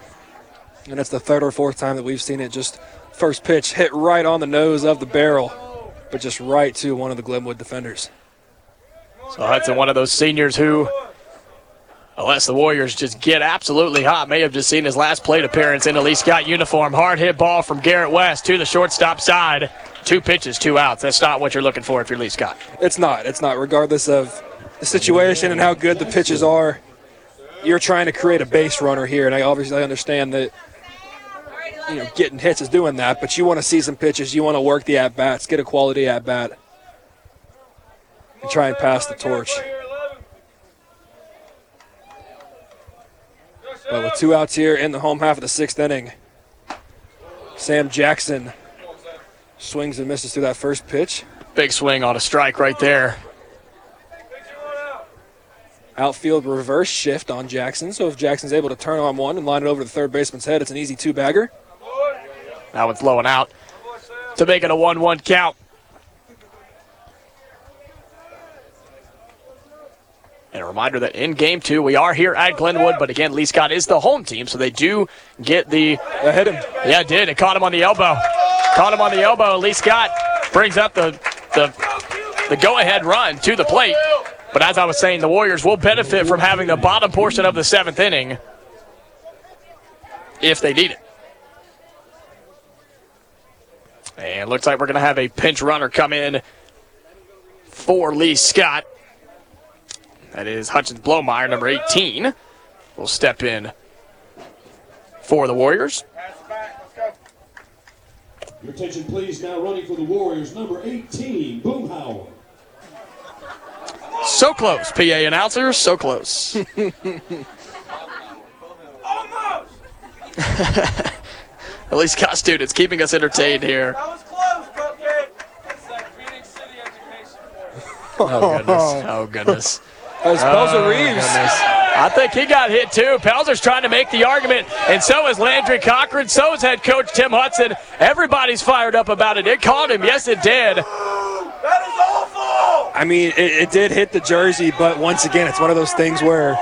and it's the third or fourth time that we've seen it just first pitch hit right on the nose of the barrel, but just right to one of the Glenwood defenders. So Hudson, one of those seniors who, unless the Warriors just get absolutely hot, may have just seen his last plate appearance in a Lee Scott uniform. Hard hit ball from Garrett West to the shortstop side. Two pitches, two outs. That's not what you're looking for if you're Lee Scott. It's not. It's not. Regardless of the situation and how good the pitches are, you're trying to create a base runner here, and I obviously understand that you know getting hits is doing that, but you want to see some pitches. You want to work the at bats, get a quality at bat, and try and pass the torch. But with two outs here in the home half of the sixth inning, Sam Jackson swings and misses through that first pitch. Big swing on a strike right there. Outfield reverse shift on Jackson. So if Jackson's able to turn on one and line it over the third baseman's head, it's an easy two bagger. That one's low and out to make it a 1 1 count. And a reminder that in game two, we are here at Glenwood, but again, Lee Scott is the home team, so they do get the. That hit him. Yeah, it did. It caught him on the elbow. Caught him on the elbow. Lee Scott brings up the, the, the go ahead run to the plate. But as I was saying, the Warriors will benefit from having the bottom portion of the seventh inning if they need it. And looks like we're going to have a pinch runner come in for Lee Scott. That is Hutchins Blomeyer, number 18, will step in for the Warriors. Your attention, please. Now running for the Warriors, number 18, Boomhauer. So close, PA announcer, so close. [laughs] [laughs] At least got students keeping us entertained here. Oh goodness! Oh goodness! That was oh, Pelzer Oh, Reeves. goodness. I think he got hit too. Pelzer's trying to make the argument, and so is Landry Cochran. So is head coach Tim Hudson. Everybody's fired up about it. It caught him. Yes, it did. That is awful. I mean, it, it did hit the jersey, but once again, it's one of those things where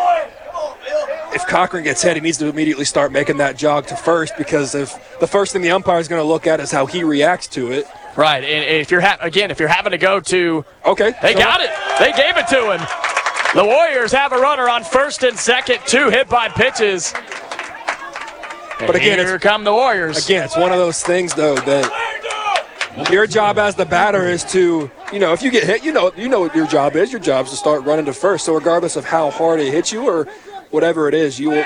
if Cochran gets hit, he needs to immediately start making that jog to first because if the first thing the umpire is going to look at is how he reacts to it. Right, and if you're ha- again, if you're having to go to, okay, they so- got it. They gave it to him. The Warriors have a runner on first and second, two hit by pitches. But again, here come the Warriors. Again, it's one of those things though that your job as the batter is to, you know, if you get hit, you know, you know what your job is. Your job is to start running to first. So regardless of how hard it hits you or whatever it is, you will,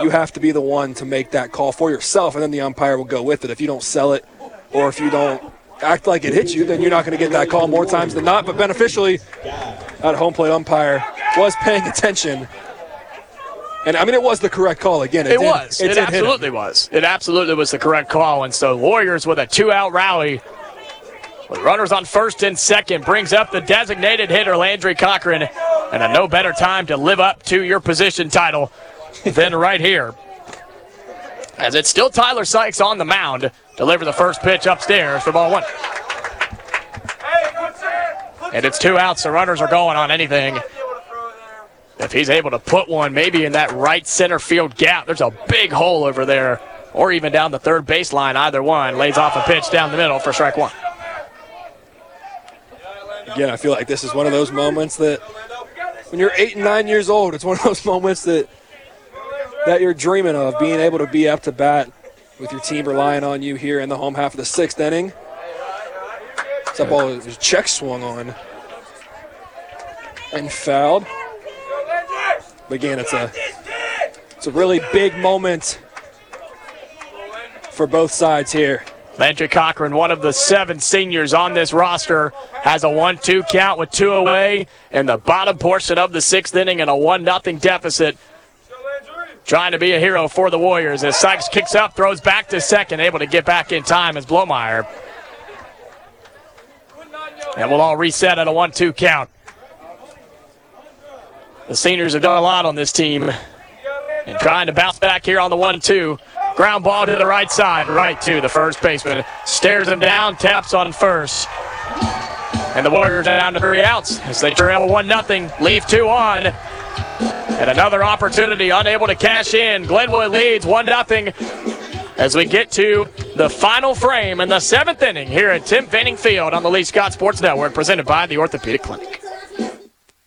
you have to be the one to make that call for yourself, and then the umpire will go with it. If you don't sell it, or if you don't act like it hit you, then you're not going to get that call more times than not. But beneficially, that home plate umpire was paying attention. And I mean, it was the correct call again. It, did- was. It, did absolutely was. It absolutely was the correct call. And so Warriors with a two-out rally. With runners on first and second, brings up the designated hitter Landry Cochran, and a no better time to live up to your position title than right here. As it's still Tyler Sykes on the mound, deliver the first pitch upstairs for ball one. And it's two outs. The runners are going on anything. If he's able to put one maybe in that right center field gap, there's a big hole over there, or even down the third baseline, either one. Lays off a pitch down the middle for strike one. Again, I feel like this is one of those moments that when you're eight and nine years old, it's one of those moments that that you're dreaming of, being able to be up to bat with your team relying on you here in the home half of the sixth inning. That ball was check swung on and fouled. But again, it's a it's a really big moment for both sides here. Landry Cochran, one of the seven seniors on this roster, has a 1 2 count with two away in the bottom portion of the sixth inning and a 1 0 deficit. Trying to be a hero for the Warriors as Sykes kicks up, throws back to second, able to get back in time as Blomeyer. And we'll all reset at a 1 2 count. The seniors have done a lot on this team and trying to bounce back here on the 1 2. Ground ball to the right side, right to the first baseman. Stares him down, taps on first. And the Warriors down to three outs as they trail 1 0, leave two on. And another opportunity, unable to cash in. Glenwood leads 1 0 as we get to the final frame in the seventh inning here at Tim Fanning Field on the Lee Scott Sports Network, presented by the Orthopedic Clinic.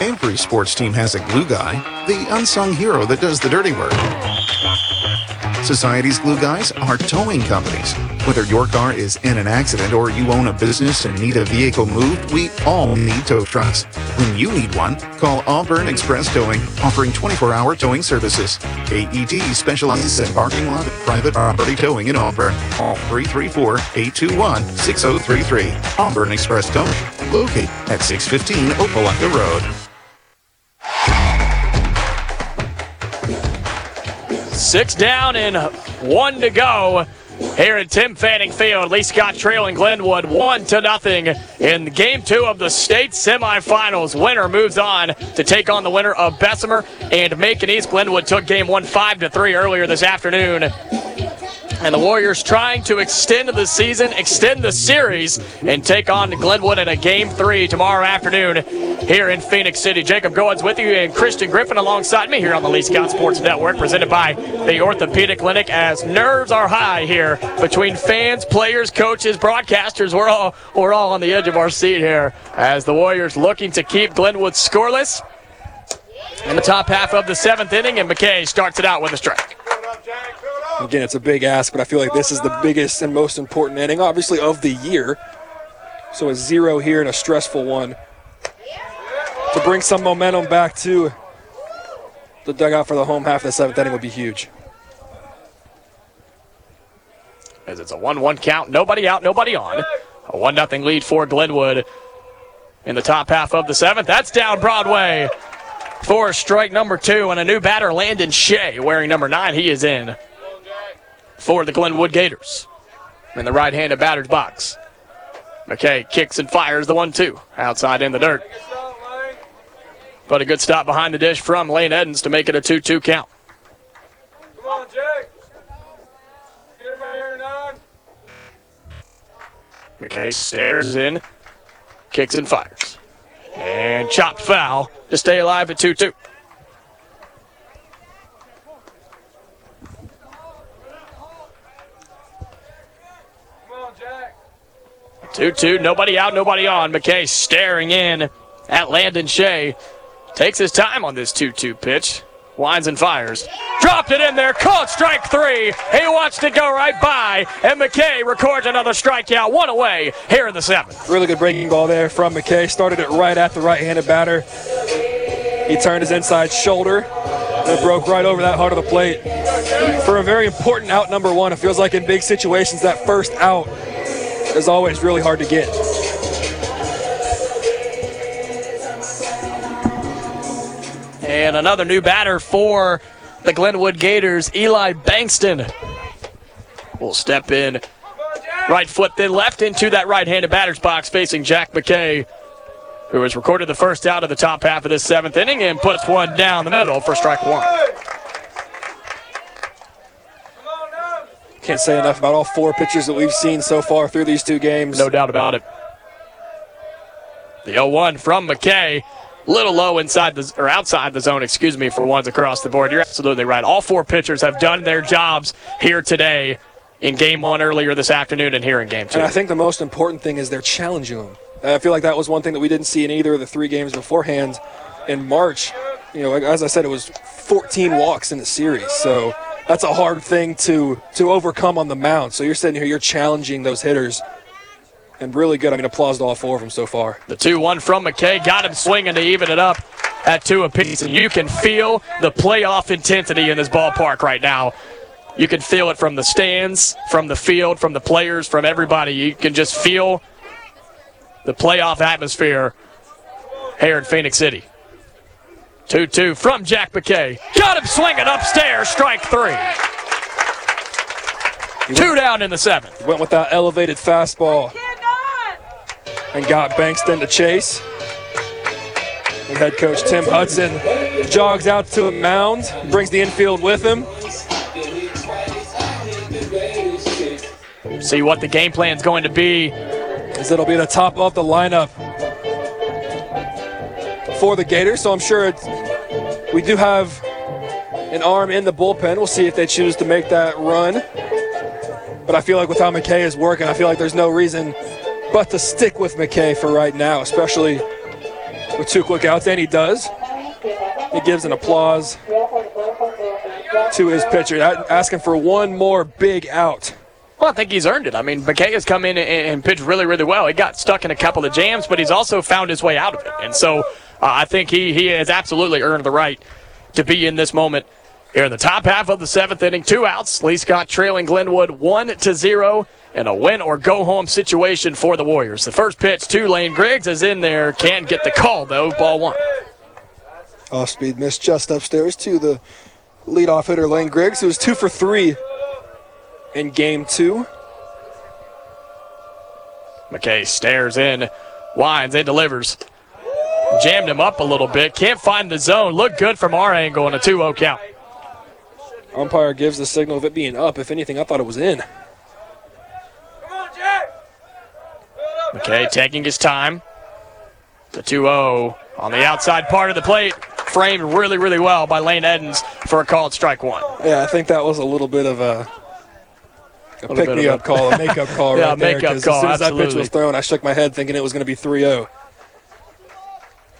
Every sports team has a glue guy, the unsung hero that does the dirty work. Society's glue guys are towing companies. Whether your car is in an accident or you own a business and need a vehicle moved, we all need tow trucks. When you need one, call Auburn Express Towing, offering 24 hour towing services. AET specializes in parking lot and private property towing in Auburn. Call 334 821 6033. Auburn Express Towing, located at 615 Opelika Road. Six down and one to go here at Tim Fanning Field. Lee Scott trailing Glenwood one to nothing in game two of the state semifinals. Winner moves on to take on the winner of Bessemer and Macon East. Glenwood took game one five to three earlier this afternoon. And the Warriors trying to extend the season, extend the series, and take on Glenwood in a game three tomorrow afternoon here in Phenix City. Jacob Goins with you and Christian Griffin alongside me here on the Lee Scott Sports Network, presented by the Orthopedic Clinic. As nerves are high here between fans, players, coaches, broadcasters, we're all we're all on the edge of our seat here as the Warriors looking to keep Glenwood scoreless in the top half of the seventh inning, and McKay starts it out with a strike. Again, it's a big ask, but I feel like this is the biggest and most important inning, obviously, of the year. So a zero here and a stressful one to bring some momentum back to the dugout for the home half of the seventh inning would be huge. As it's a 1 1 count, nobody out, nobody on. A 1 0 lead for Glenwood in the top half of the seventh. That's down Broadway for strike number two, and a new batter, Landon Shea, wearing number nine. He is in for the Glenwood Gators in the right handed batter's box. McKay kicks and fires the 1 2 outside in the dirt. But a good stop behind the dish from Lane Edens to make it a 2 2 count. Come on, Jake. Get him here. McKay stares in, kicks and fires. And chopped foul to stay alive at 2 2. Two two, nobody out, nobody on. McKay staring in at Landon Shea. Takes his time on this 2 2 pitch. Winds and fires. Dropped it in there, caught strike three. He watched it go right by, and McKay records another strikeout, one away here in the seventh. Really good breaking ball there from McKay. Started it right at the right-handed batter. He turned his inside shoulder and broke right over that heart of the plate. For a very important out number one, it feels like in big situations that first out is always really hard to get. And another new batter for the Glenwood Gators, Eli Bankston. Will step in. Right foot, then left into that right handed batter's box facing Jack McKay, who has recorded the first out of the top half of this seventh inning and puts one down the middle for strike one. Can't say enough about all four pitchers that we've seen so far through these two games. No doubt about it. The 0 1 from McKay. Little low inside the or outside the zone, excuse me, for ones across the board. You're absolutely right. All four pitchers have done their jobs here today in game one earlier this afternoon and here in game two. And I think the most important thing is they're challenging them. I feel like that was one thing that we didn't see in either of the three games beforehand. In March, you know, as I said, it was 14 walks in the series, so that's a hard thing to to overcome on the mound. So you're sitting here, you're challenging those hitters, and really good. I mean, applause to all four of them so far. The 2 1 from McKay got him swinging to even it up at two apiece. And you can feel the playoff intensity in this ballpark right now. You can feel it from the stands, from the field, from the players, from everybody. You can just feel the playoff atmosphere here in Phenix City. 2 2 from Jack McKay. Got him swinging upstairs, strike three. Two down in the seventh. Went with that elevated fastball and got Bankston to chase. And head coach Tim Hudson jogs out to the mound, brings the infield with him. See what the game plan is going to be. As it'll be the top of the lineup for the Gators. So I'm sure it's, we do have an arm in the bullpen. We'll see if they choose to make that run. But I feel like with how McKay is working, I feel like there's no reason but to stick with McKay for right now, especially with two quick outs. And he does. He gives an applause to his pitcher, asking for one more big out. Well, I think he's earned it. I mean, McKay has come in and pitched really, really well. He got stuck in a couple of jams, but he's also found his way out of it. And so Uh, I think he, he has absolutely earned the right to be in this moment here in the top half of the seventh inning. Two outs. Lee Scott trailing Glenwood one to zero and a win or go home situation for the Warriors. The first pitch to Lane Griggs is in there. Can't get the call, though. Ball one. Off speed miss just upstairs to the leadoff hitter, Lane Griggs, who was two for three in game two. McKay stares in, winds and delivers. Jammed him up a little bit. Can't find the zone. Look good from our angle in a 2 0 count. Umpire gives the signal of it being up. If anything, I thought it was in. Okay, taking his time. The 2 0 on the outside part of the plate. Framed really, really well by Lane Edens for a called strike one. Yeah, I think that was a little bit of a, a pick me up call, a makeup [laughs] call yeah, right there. makeup As call, soon as that pitch was thrown, I shook my head thinking it was going to be oh. 3 0.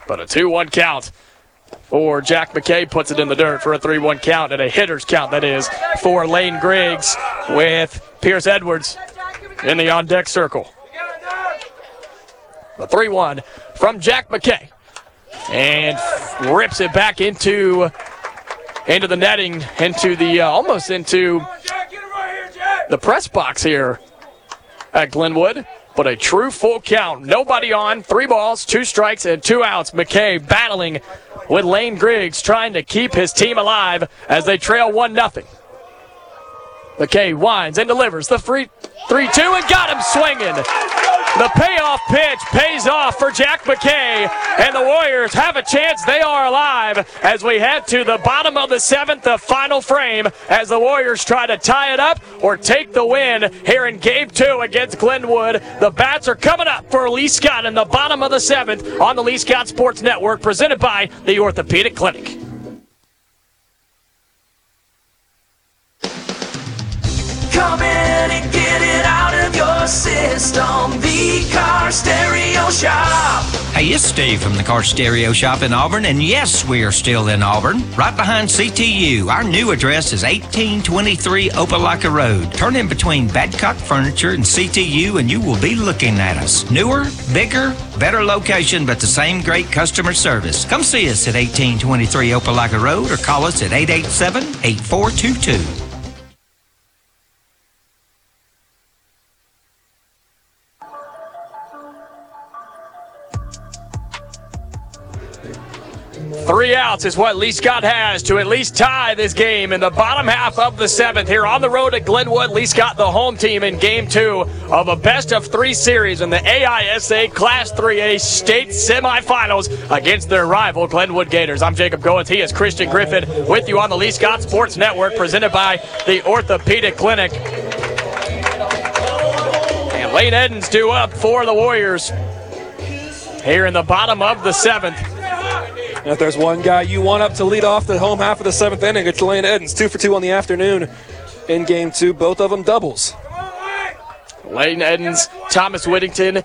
But a 2 1 count for Jack McKay puts it in the dirt for a 3 1 count and a hitter's count, that is, for Lane Griggs with Pierce Edwards in the on deck circle. The 3 1 from Jack McKay. And rips it back into into the netting, into the uh, almost into the press box here at Glenwood. But a true full count. Nobody on. Three balls, two strikes, and two outs. McKay battling with Lane Griggs, trying to keep his team alive as they trail 1 0. McKay winds and delivers the free 3 2 and got him swinging. The payoff pitch pays off for Jack McKay, and the Warriors have a chance. They are alive as we head to the bottom of the seventh, the final frame, as the Warriors try to tie it up or take the win here in game two against Glenwood. The bats are coming up for Lee Scott in the bottom of the seventh on the Lee Scott Sports Network, presented by the Orthopedic Clinic. Come in system. The Car Stereo Shop. Hey, it's Steve from the Car Stereo Shop in Auburn, and yes, we are still in Auburn, right behind CTU. Our new address is 1823 Opelika Road. Turn in between Badcock Furniture and CTU, and you will be looking at us. Newer, bigger, better location, but the same great customer service. Come see us at 1823 Opelika Road or call us at 887 8422. Three outs is what Lee Scott has to at least tie this game in the bottom half of the seventh here on the road at Glenwood. Lee Scott, the home team, in game two of a best of three series in the AISA Class 3A state semifinals against their rival Glenwood Gators. I'm Jacob Goins. He is Christian Griffin with you on the Lee Scott Sports Network presented by the Orthopedic Clinic. And Lane Edens due up for the Warriors here in the bottom of the seventh. And if there's one guy you want up to lead off the home half of the seventh inning, it's Lane Edens. Two for two on the afternoon in game two, both of them doubles. Lane Edens, Thomas Whittington,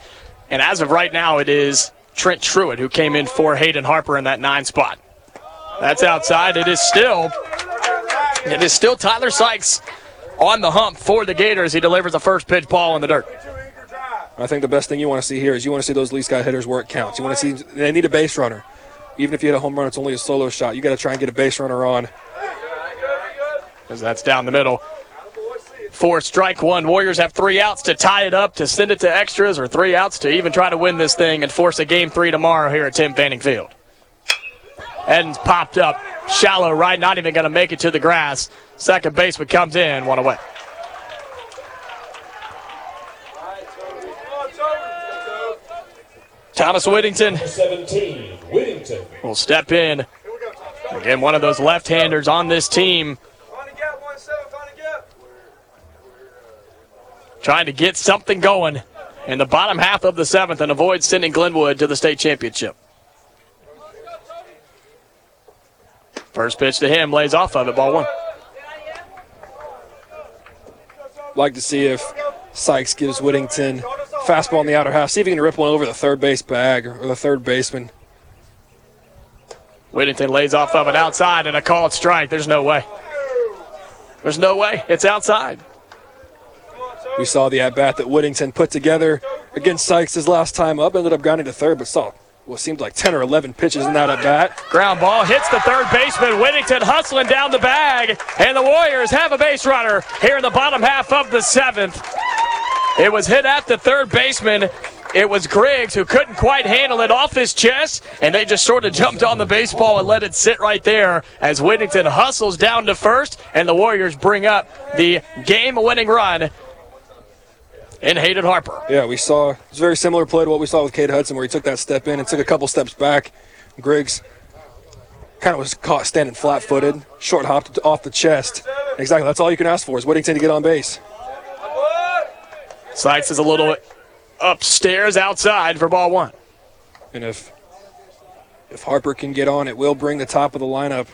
and as of right now, it is Trent Truitt who came in for Hayden Harper in that nine spot. That's outside. It is still, it is still Tyler Sykes on the hump for the Gators. He delivers a first pitch ball in the dirt. I think the best thing you want to see here is you want to see those Lee guy hitters where it counts. You want to see they need a base runner. Even if you hit a home run, it's only a solo shot. You got to try and get a base runner on. As that's down the middle. Four strike one. Warriors have three outs to tie it up, to send it to extras, or three outs to even try to win this thing and force a game three tomorrow here at Tim Fanning Field. Edens popped up, shallow right, not even going to make it to the grass. Second baseman comes in, one away. Thomas Whittington 17, Whittington. will step in. Again, one of those left-handers on this team. Trying to get something going in the bottom half of the seventh and avoid sending Glenwood to the state championship. First pitch to him, lays off of it, ball one. Like to see if Sykes gives Whittington fastball in the outer half. See if he can rip one over the third base bag or the third baseman. Whittington lays off of it outside and a called strike. There's no way. There's no way. It's outside. We saw the at bat that Whittington put together against Sykes his last time up. Ended up grounding to third, but saw what seemed like 10 or 11 pitches in that at bat. Ground ball hits the third baseman. Whittington hustling down the bag, and the Warriors have a base runner here in the bottom half of the seventh. It was hit at the third baseman. It was Griggs who couldn't quite handle it off his chest, and they just sort of jumped on the baseball and let it sit right there as Whittington hustles down to first, and the Warriors bring up the game-winning run in Hayden Harper. Yeah, we saw it's very similar play to what we saw with Cade Hudson, where he took that step in and took a couple steps back. Griggs kind of was caught standing flat-footed, short hopped off the chest. Exactly, that's all you can ask for is Whittington to get on base. Sykes is a little upstairs outside for ball one. And if if Harper can get on, it will bring the top of the lineup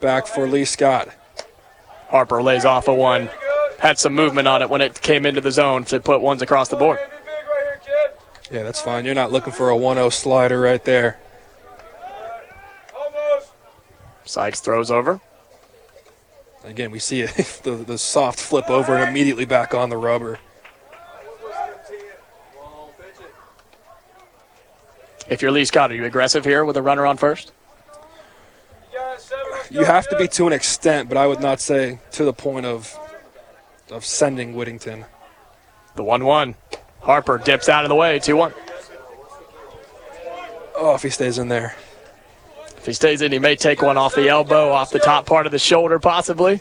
back for Lee Scott. Harper lays off a one. Had some movement on it when it came into the zone to put ones across the board. Yeah, that's fine. You're not looking for a 1-0 slider right there. Sykes throws over. Again, we see it, [laughs] the, the soft flip over and immediately back on the rubber. If you're Lee Scott, are you aggressive here with a runner on first? You have to be to an extent, but I would not say to the point of of sending Whittington. The 1 1. Harper dips out of the way, 2 1. Oh, if he stays in there. If he stays in, he may take one off the elbow, off the top part of the shoulder, possibly.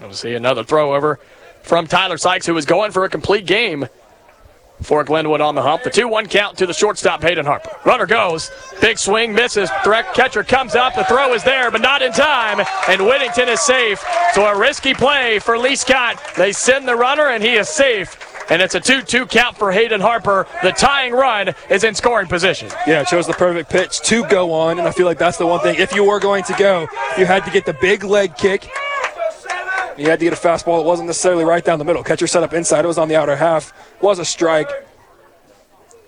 We'll see another throw over from Tyler Sykes, who was going for a complete game for Glenwood on the hump. The 2 1 count to the shortstop, Hayden Harper. Runner goes. Big swing, misses. Threat catcher comes up. The throw is there, but not in time. And Whittington is safe. So a risky play for Lee Scott. They send the runner, and he is safe. And it's a 2 2 count for Hayden Harper. The tying run is in scoring position. Yeah, chose the perfect pitch to go on, and I feel like that's the one thing. If you were going to go, you had to get the big leg kick. You had to get a fastball that wasn't necessarily right down the middle. Catcher set up inside. It was on the outer half. Was a strike,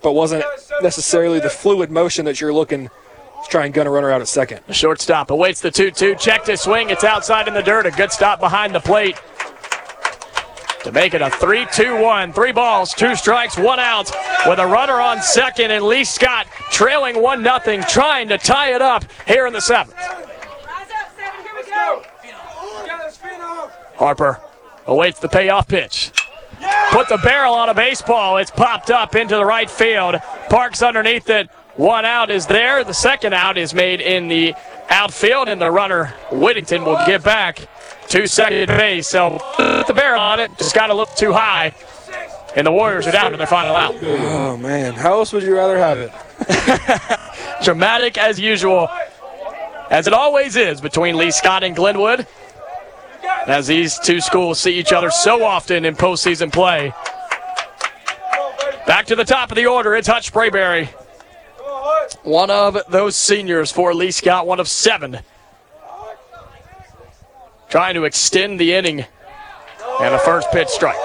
but wasn't necessarily the fluid motion that you're looking to try and gun a runner out at second. The shortstop awaits the 2 2. Check to swing. It's outside in the dirt. A good stop behind the plate to make it a 3 2 1. Three balls, two strikes, one out, with a runner on second, and Lee Scott trailing 1 0, trying to tie it up here in the seventh. Harper awaits the payoff pitch. Put the barrel on a baseball. It's popped up into the right field. Parks underneath it. One out is there. The second out is made in the outfield, and the runner Whittington will get back to second base. So put the barrel on it. Just got to look too high. And the Warriors are down to their final out. Oh, man. How else would you rather have it? [laughs] Dramatic as usual, as it always is between Lee Scott and Glenwood. As these two schools see each other so often in postseason play. Back to the top of the order, it's Hutch Sprayberry. One of those seniors for Lee Scott, one of seven. Trying to extend the inning. And a first pitch strike.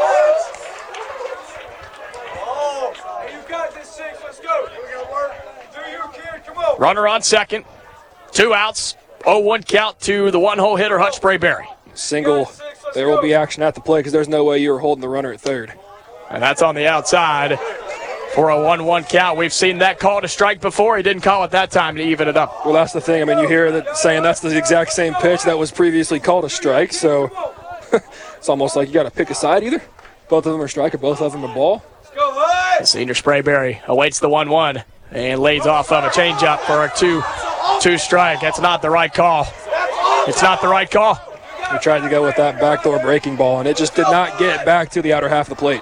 Runner on second. Two outs. 0 1 count to the one hole hitter, Hutch Sprayberry. Single. There will be action at the play because there's no way you were holding the runner at third. And that's on the outside for a 1 1 count. We've seen that call to strike before. He didn't call it that time to even it up. Well, that's the thing. I mean, you hear that saying that's the exact same pitch that was previously called a strike. So [laughs] it's almost like you got to pick a side either. Both of them are strike or both of them are ball. Senior Sprayberry awaits the 1 1 and lays off of a changeup for a 2 2 strike. That's not the right call. It's not the right call. He tried to go with that backdoor breaking ball, and it just did not get back to the outer half of the plate.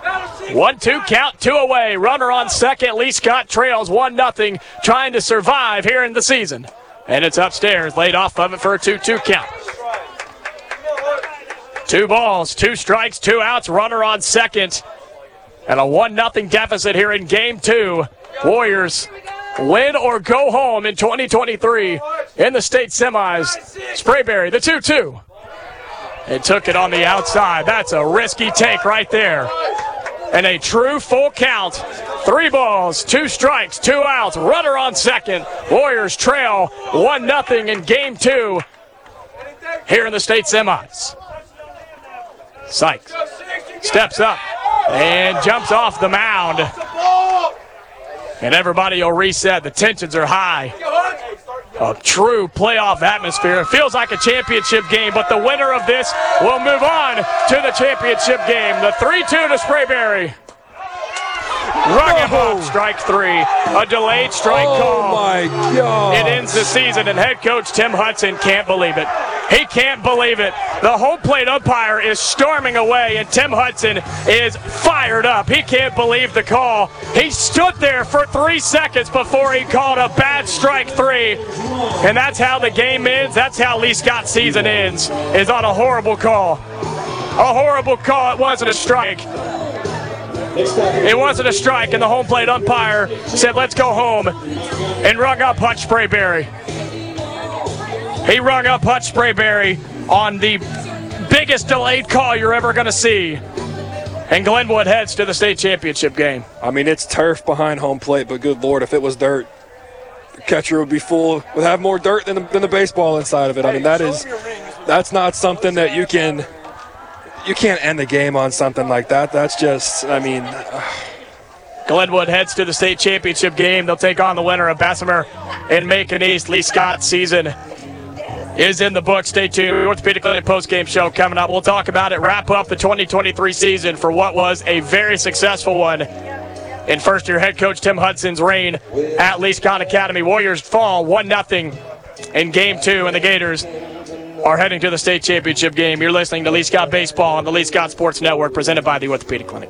One two count, two away. Runner on second. Lee Scott trails one nothing, trying to survive here in the season. And it's upstairs, laid off of it for a 2 2 count. Two balls, two strikes, two outs. Runner on second. And a 1 nothing deficit here in game two. Warriors win or go home in 2023 in the state semis. Sprayberry, the 2 2. And took it on the outside. That's a risky take right there. And a true full count. Three balls, two strikes, two outs. Runner on second. Warriors trail 1 0 in game two here in the state semis. Sykes steps up and jumps off the mound. And everybody will reset. The tensions are high. A true playoff atmosphere. It feels like a championship game, but the winner of this will move on to the championship game. The 3 2 to Sprayberry. Him strike three. A delayed strike oh call. Oh my God. It ends the season, and head coach Tim Hudson can't believe it. He can't believe it. The home plate umpire is storming away, and Tim Hudson is fired up. He can't believe the call. He stood there for three seconds before he called a bad strike three. And that's how the game ends. That's how Lee Scott's season ends, is on a horrible call. A horrible call. It wasn't a strike. It wasn't a strike, and the home plate umpire said, let's go home, and rung up Hutch Sprayberry. He rung up Hutch Sprayberry on the biggest delayed call you're ever going to see. And Glenwood heads to the state championship game. I mean, it's turf behind home plate, but good lord, if it was dirt, the catcher would be full, would have more dirt than the, than the baseball inside of it. I mean, that is, that's not something that you can you can't end the game on something like that. That's just, I mean. Uh. Glenwood heads to the state championship game. They'll take on the winner of Bessemer and Macon East. Lee Scott season is in the book. Stay tuned. Orthopedic Clinic post game show coming up. We'll talk about it. Wrap up the 2023 season for what was a very successful one in first year head coach Tim Hudson's reign at Lee Scott Academy. Warriors fall 1 0 in game two, and the Gators are heading to the state championship game. You're listening to Lee Scott Baseball on the Lee Scott Sports Network, presented by the Orthopedic Clinic.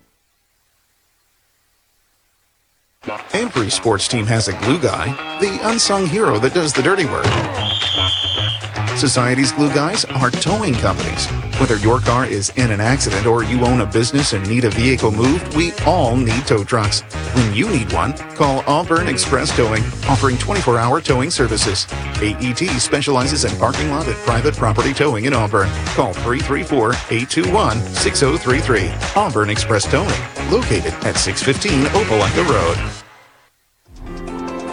Every sports team has a glue guy, the unsung hero that does the dirty work. Society's glue guys are towing companies. Whether your car is in an accident or you own a business and need a vehicle moved, we all need tow trucks. When you need one, call Auburn Express Towing, offering 24 hour towing services. AET specializes in parking lot and private property towing in Auburn. Call 334 821 6033. Auburn Express Towing, located at 615 Opelika Road.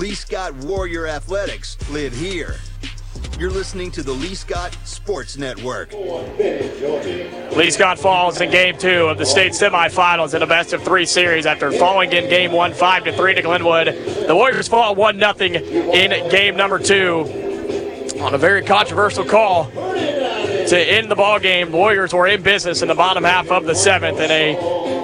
Lee Scott Warrior Athletics live here. You're listening to the Lee Scott Sports Network. Lee Scott falls in game two of the state semifinals in a best of three series after falling in game one, five to three to Glenwood. The Warriors fall one nothing in game number two on a very controversial call to end the ball game. The Warriors were in business in the bottom half of the seventh, and a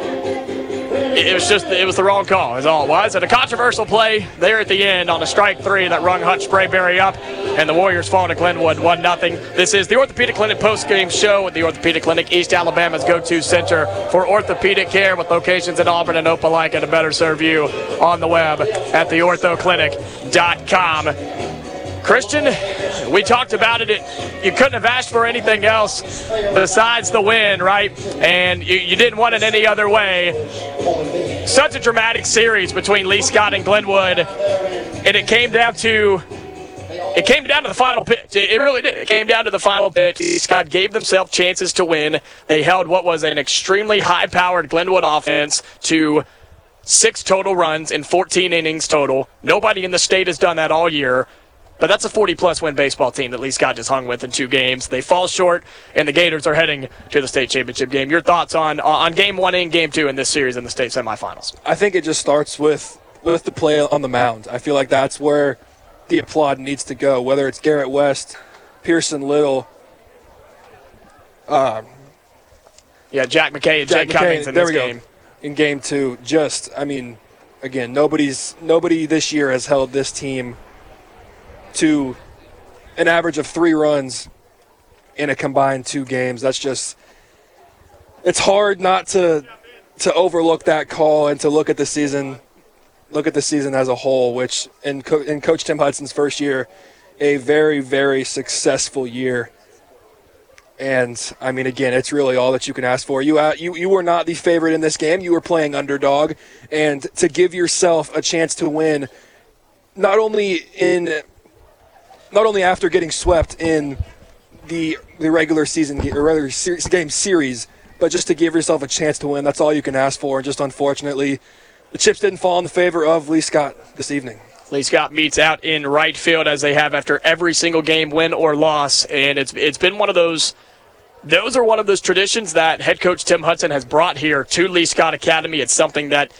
it was just it was the wrong call is all it was. And a controversial play there at the end on a strike three that rung hutch sprayberry up and the warriors fall to glenwood one nothing. This is the orthopedic clinic post-game show at the orthopedic clinic east alabama's go-to center for orthopedic care with locations in auburn and opelika to better serve you on the web at theorthoclinic.com Christian, we talked about it. You couldn't have asked for anything else besides the win, right? And you, you didn't want it any other way. Such a dramatic series between Lee Scott and Glenwood, and it came down to it came down to the final pitch. It really did. It came down to the final pitch. Scott gave themselves chances to win. They held what was an extremely high-powered Glenwood offense to six total runs in 14 innings total. Nobody in the state has done that all year. But that's a 40 plus win baseball team that Lee Scott just hung with in two games. They fall short, and the Gators are heading to the state championship game. Your thoughts on on game one and game two in this series in the state semifinals? I think it just starts with with the play on the mound. I feel like that's where the applaud needs to go. Whether it's Garrett West, Pearson Little, um, yeah, Jack McKay and Jack Jake Cummings in there this we game. Go. In game two, just I mean, again, nobody's nobody this year has held this team to an average of three runs in a combined two games. That's just it's hard not to to overlook that call and to look at the season look at the season as a whole, which in, Co- in Coach Tim Hudson's first year, a very very successful year. And I mean, again, it's really all that you can ask for. You, uh, you, you were not the favorite in this game. You were playing underdog, and to give yourself a chance to win, not only in not only after getting swept in the the regular season or regular series, game series, but just to give yourself a chance to win. That's all you can ask for. And just unfortunately, the chips didn't fall in the favor of Lee Scott this evening. Lee Scott meets out in right field as they have after every single game, win or loss, and it's it's been one of those. Those are one of those traditions that head coach Tim Hudson has brought here to Lee Scott Academy. It's something that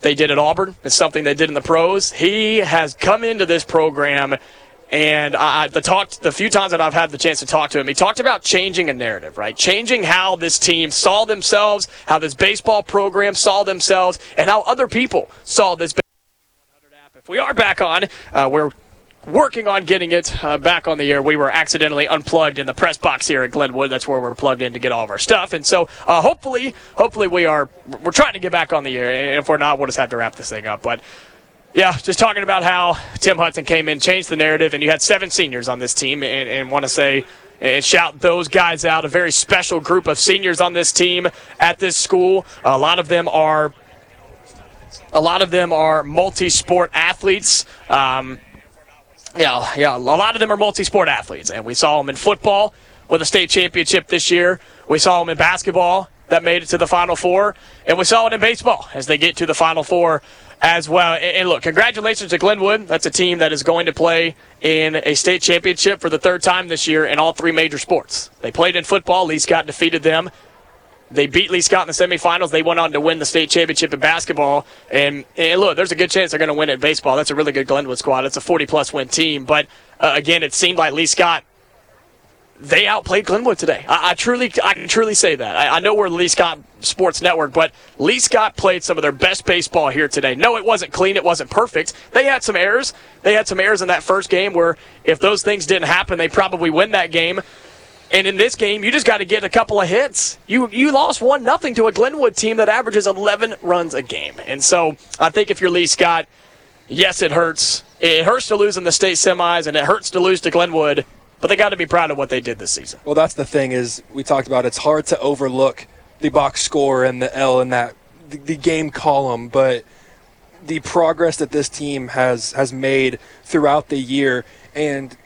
they did at Auburn. It's something they did in the pros. He has come into this program and I, the talk, the few times that I've had the chance to talk to him, he talked about changing a narrative, right? Changing how this team saw themselves, how this baseball program saw themselves, and how other people saw this. If we are back on, uh, we're working on getting it uh, back on the air. We were accidentally unplugged in the press box here at Glenwood. That's where we're plugged in to get all of our stuff. And so, uh, hopefully, hopefully we are. We're trying to get back on the air. And if we're not, we'll just have to wrap this thing up. But Yeah, just talking about how Tim Hudson came in, changed the narrative, and you had seven seniors on this team, and, and want to say and shout those guys out. A very special group of seniors on this team at this school. A lot of them are a lot of them are multi-sport athletes. Um, yeah, yeah, a lot of them are multi-sport athletes, and we saw them in football with a state championship this year. We saw them in basketball that made it to the Final Four, and we saw it in baseball as they get to the Final Four as well. And look, congratulations to Glenwood. That's a team that is going to play in a state championship for the third time this year in all three major sports. They played in football. Lee Scott defeated them. They beat Lee Scott in the semifinals. They went on to win the state championship in basketball. And, and look, there's a good chance they're going to win in baseball. That's a really good Glenwood squad. It's a 40 plus win team. But uh, again, it seemed like Lee Scott they outplayed Glenwood today. I, I, truly, I can truly say that. I, I, know we're Lee Scott Sports Network, but Lee Scott played some of their best baseball here today. No, it wasn't clean. It wasn't perfect. They had some errors. They had some errors in that first game where if those things didn't happen, they probably win that game. And in this game, you just got to get a couple of hits. You you lost one nothing to a Glenwood team that averages 11 runs a game. And so I think if you're Lee Scott, yes, it hurts. It hurts to lose in the state semis, and it hurts to lose to Glenwood but they got to be proud of what they did this season. Well, that's the thing is we talked about it's hard to overlook the box score and the L in that the, the game column, but the progress that this team has has made throughout the year and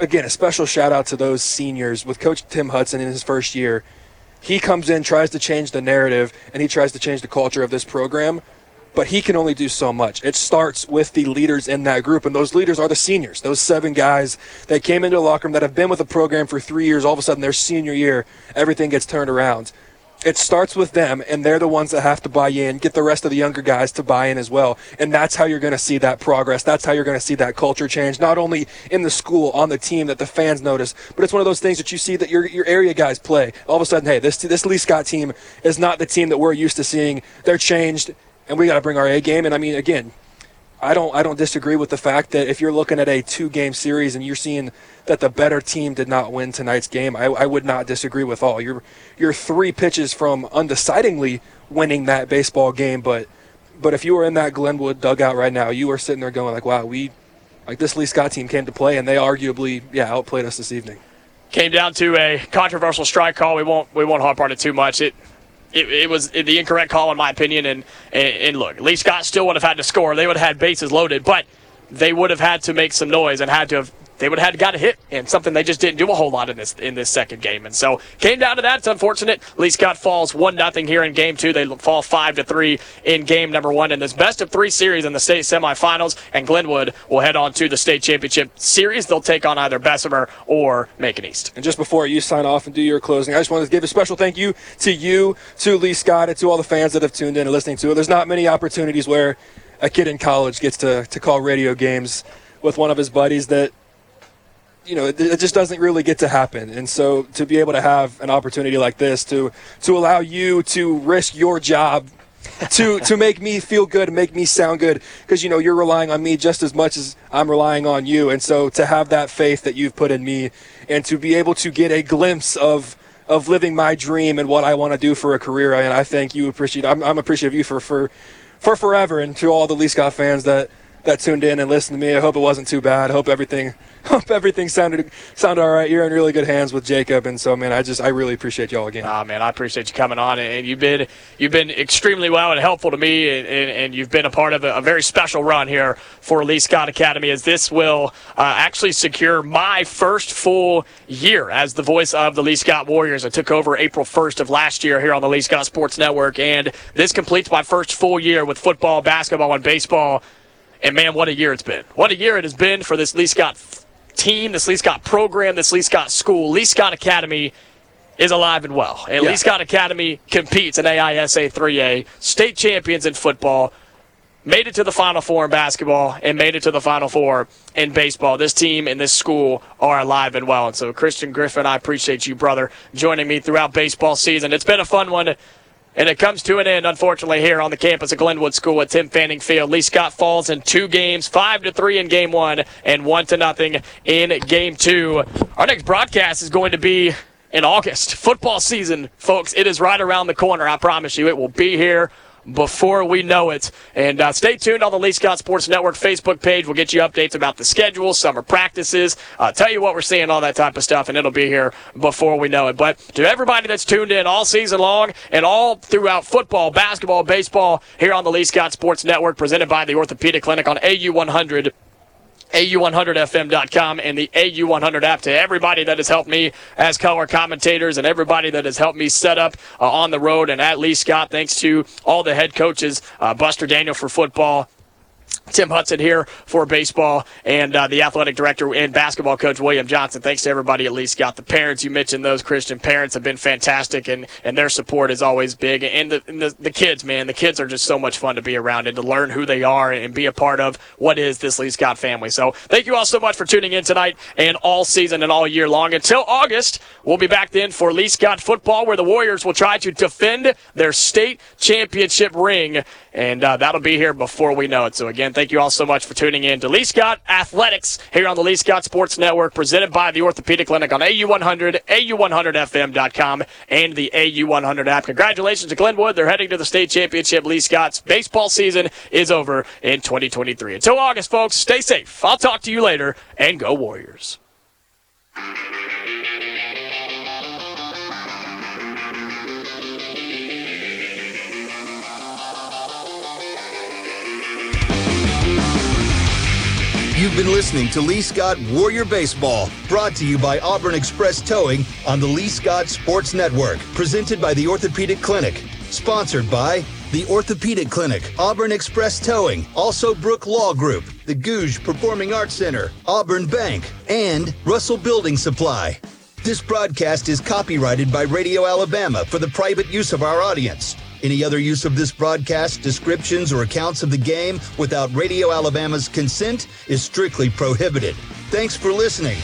again a special shout out to those seniors with coach Tim Hudson in his first year. He comes in, tries to change the narrative, and he tries to change the culture of this program but he can only do so much. It starts with the leaders in that group, and those leaders are the seniors. Those seven guys that came into the locker room that have been with the program for three years, all of a sudden their senior year, everything gets turned around. It starts with them, and they're the ones that have to buy in, get the rest of the younger guys to buy in as well. And that's how you're going to see that progress. That's how you're going to see that culture change, not only in the school, on the team that the fans notice, but it's one of those things that you see that your, your area guys play. All of a sudden, hey, this, this Lee Scott team is not the team that we're used to seeing. They're changed and we got to bring our A game. And I mean, again, I don't I don't disagree with the fact that if you're looking at a two game series and you're seeing that the better team did not win tonight's game, I, I would not disagree with all. You're you're three pitches from undecidingly winning that baseball game, but but if you were in that Glenwood dugout right now, you are sitting there going like, wow, we like this Lee Scott team came to play and they arguably yeah outplayed us this evening. Came down to a controversial strike call. We won't we won't harp on it too much. It it, it, was the incorrect call in my opinion. And, and, and look, Lee Scott still would have had to score. They would have had bases loaded, but they would have had to make some noise and had to have they would have had got a hit and something they just didn't do a whole lot in this in this second game. And so came down to that. It's unfortunate. Lee Scott falls one nothing here in game two. They fall five to three in game number one in this best of three series in the state semifinals. And Glenwood will head on to the state championship series. They'll take on either Bessemer or Macon East. And just before you sign off and do your closing, I just wanted to give a special thank you to you, to Lee Scott, and to all the fans that have tuned in and listening to it. There's not many opportunities where a kid in college gets to, to call radio games with one of his buddies that you know, it, it, just doesn't really get to happen. And so to be able to have an opportunity like this to to allow you to risk your job to [laughs] to make me feel good make me sound good because you know you're relying on me just as much as I'm relying on you. And so to have that faith that you've put in me and to be able to get a glimpse of of living my dream and what I want to do for a career, and I thank you appreciate I'm, I'm appreciative of you for for for forever and to all the Lee Scott fans that that tuned in and listened to me. I hope it wasn't too bad. I hope everything [laughs] hope everything sounded sounded all right. You're in really good hands with Jacob, and so man, I just I really appreciate y'all again. Ah, man, I appreciate you coming on, and you've been you've been extremely well and helpful to me, and, and, and you've been a part of a, a, very special run here for Lee Scott Academy, as this will uh, actually secure my first full year as the voice of the Lee Scott Warriors. I took over April 1st of last year here on the Lee Scott Sports Network, and this completes my first full year with football, basketball, and baseball. And man, what a year it's been! What a year it has been for this Lee Scott team, this Lee Scott program, this Lee Scott school, Lee Scott Academy is alive and well. And yeah. Lee Scott Academy competes in AISA 3A, state champions in football, made it to the Final Four in basketball, and made it to the Final Four in baseball. This team and this school are alive and well. And so, Christian Griffin, I appreciate you, brother, joining me throughout baseball season. It's been a fun one. And it comes to an end, unfortunately, here on the campus of Glenwood School at Tim Fanning Field. Lee Scott falls in two games, five to three in game one, and one to nothing in game two. Our next broadcast is going to be in August. Football season, folks, it is right around the corner. I promise you, it will be here before we know it. And uh, stay tuned on the Lee Scott Sports Network Facebook page. We'll get you updates about the schedule, summer practices, uh, tell you what we're seeing, all that type of stuff, and it'll be here before we know it. But to everybody that's tuned in all season long and all throughout football, basketball, baseball, here on the Lee Scott Sports Network, presented by the Orthopedic Clinic on AU 100. AU100FM.com and the AU100 app to everybody that has helped me as color commentators and everybody that has helped me set up uh, on the road and at Lee Scott. Thanks to all the head coaches, uh, Buster Daniel for football, Tim Hudson here for baseball and uh, the athletic director and basketball coach William Johnson. Thanks to everybody at Lee Scott the parents. You mentioned those Christian parents have been fantastic and, and their support is always big. And, the, and the, the kids, man, the kids are just so much fun to be around and to learn who they are and be a part of what is this Lee Scott family. So thank you all so much for tuning in tonight and all season and all year long. Until August, we'll be back then for Lee Scott football where the Warriors will try to defend their state championship ring. And uh, that'll be here before we know it. So again, thank you all so much for tuning in to Lee Scott Athletics here on the Lee Scott Sports Network, presented by the Orthopedic Clinic on AU100, AU100FM.com, and the AU100 app. Congratulations to Glenwood. They're heading to the state championship. Lee Scott's baseball season is over in 2023. Until August, folks, stay safe. I'll talk to you later, and go Warriors. You've been listening to Lee Scott Warrior Baseball, brought to you by Auburn Express Towing on the Lee Scott Sports Network, presented by the Orthopedic Clinic, sponsored by the Orthopedic Clinic, Auburn Express Towing, also Brook Law Group, the Gogue Performing Arts Center, Auburn Bank, and Russell Building Supply. This broadcast is copyrighted by Radio Alabama for the private use of our audience. Any other use of this broadcast, descriptions, or accounts of the game without Radio Alabama's consent is strictly prohibited. Thanks for listening.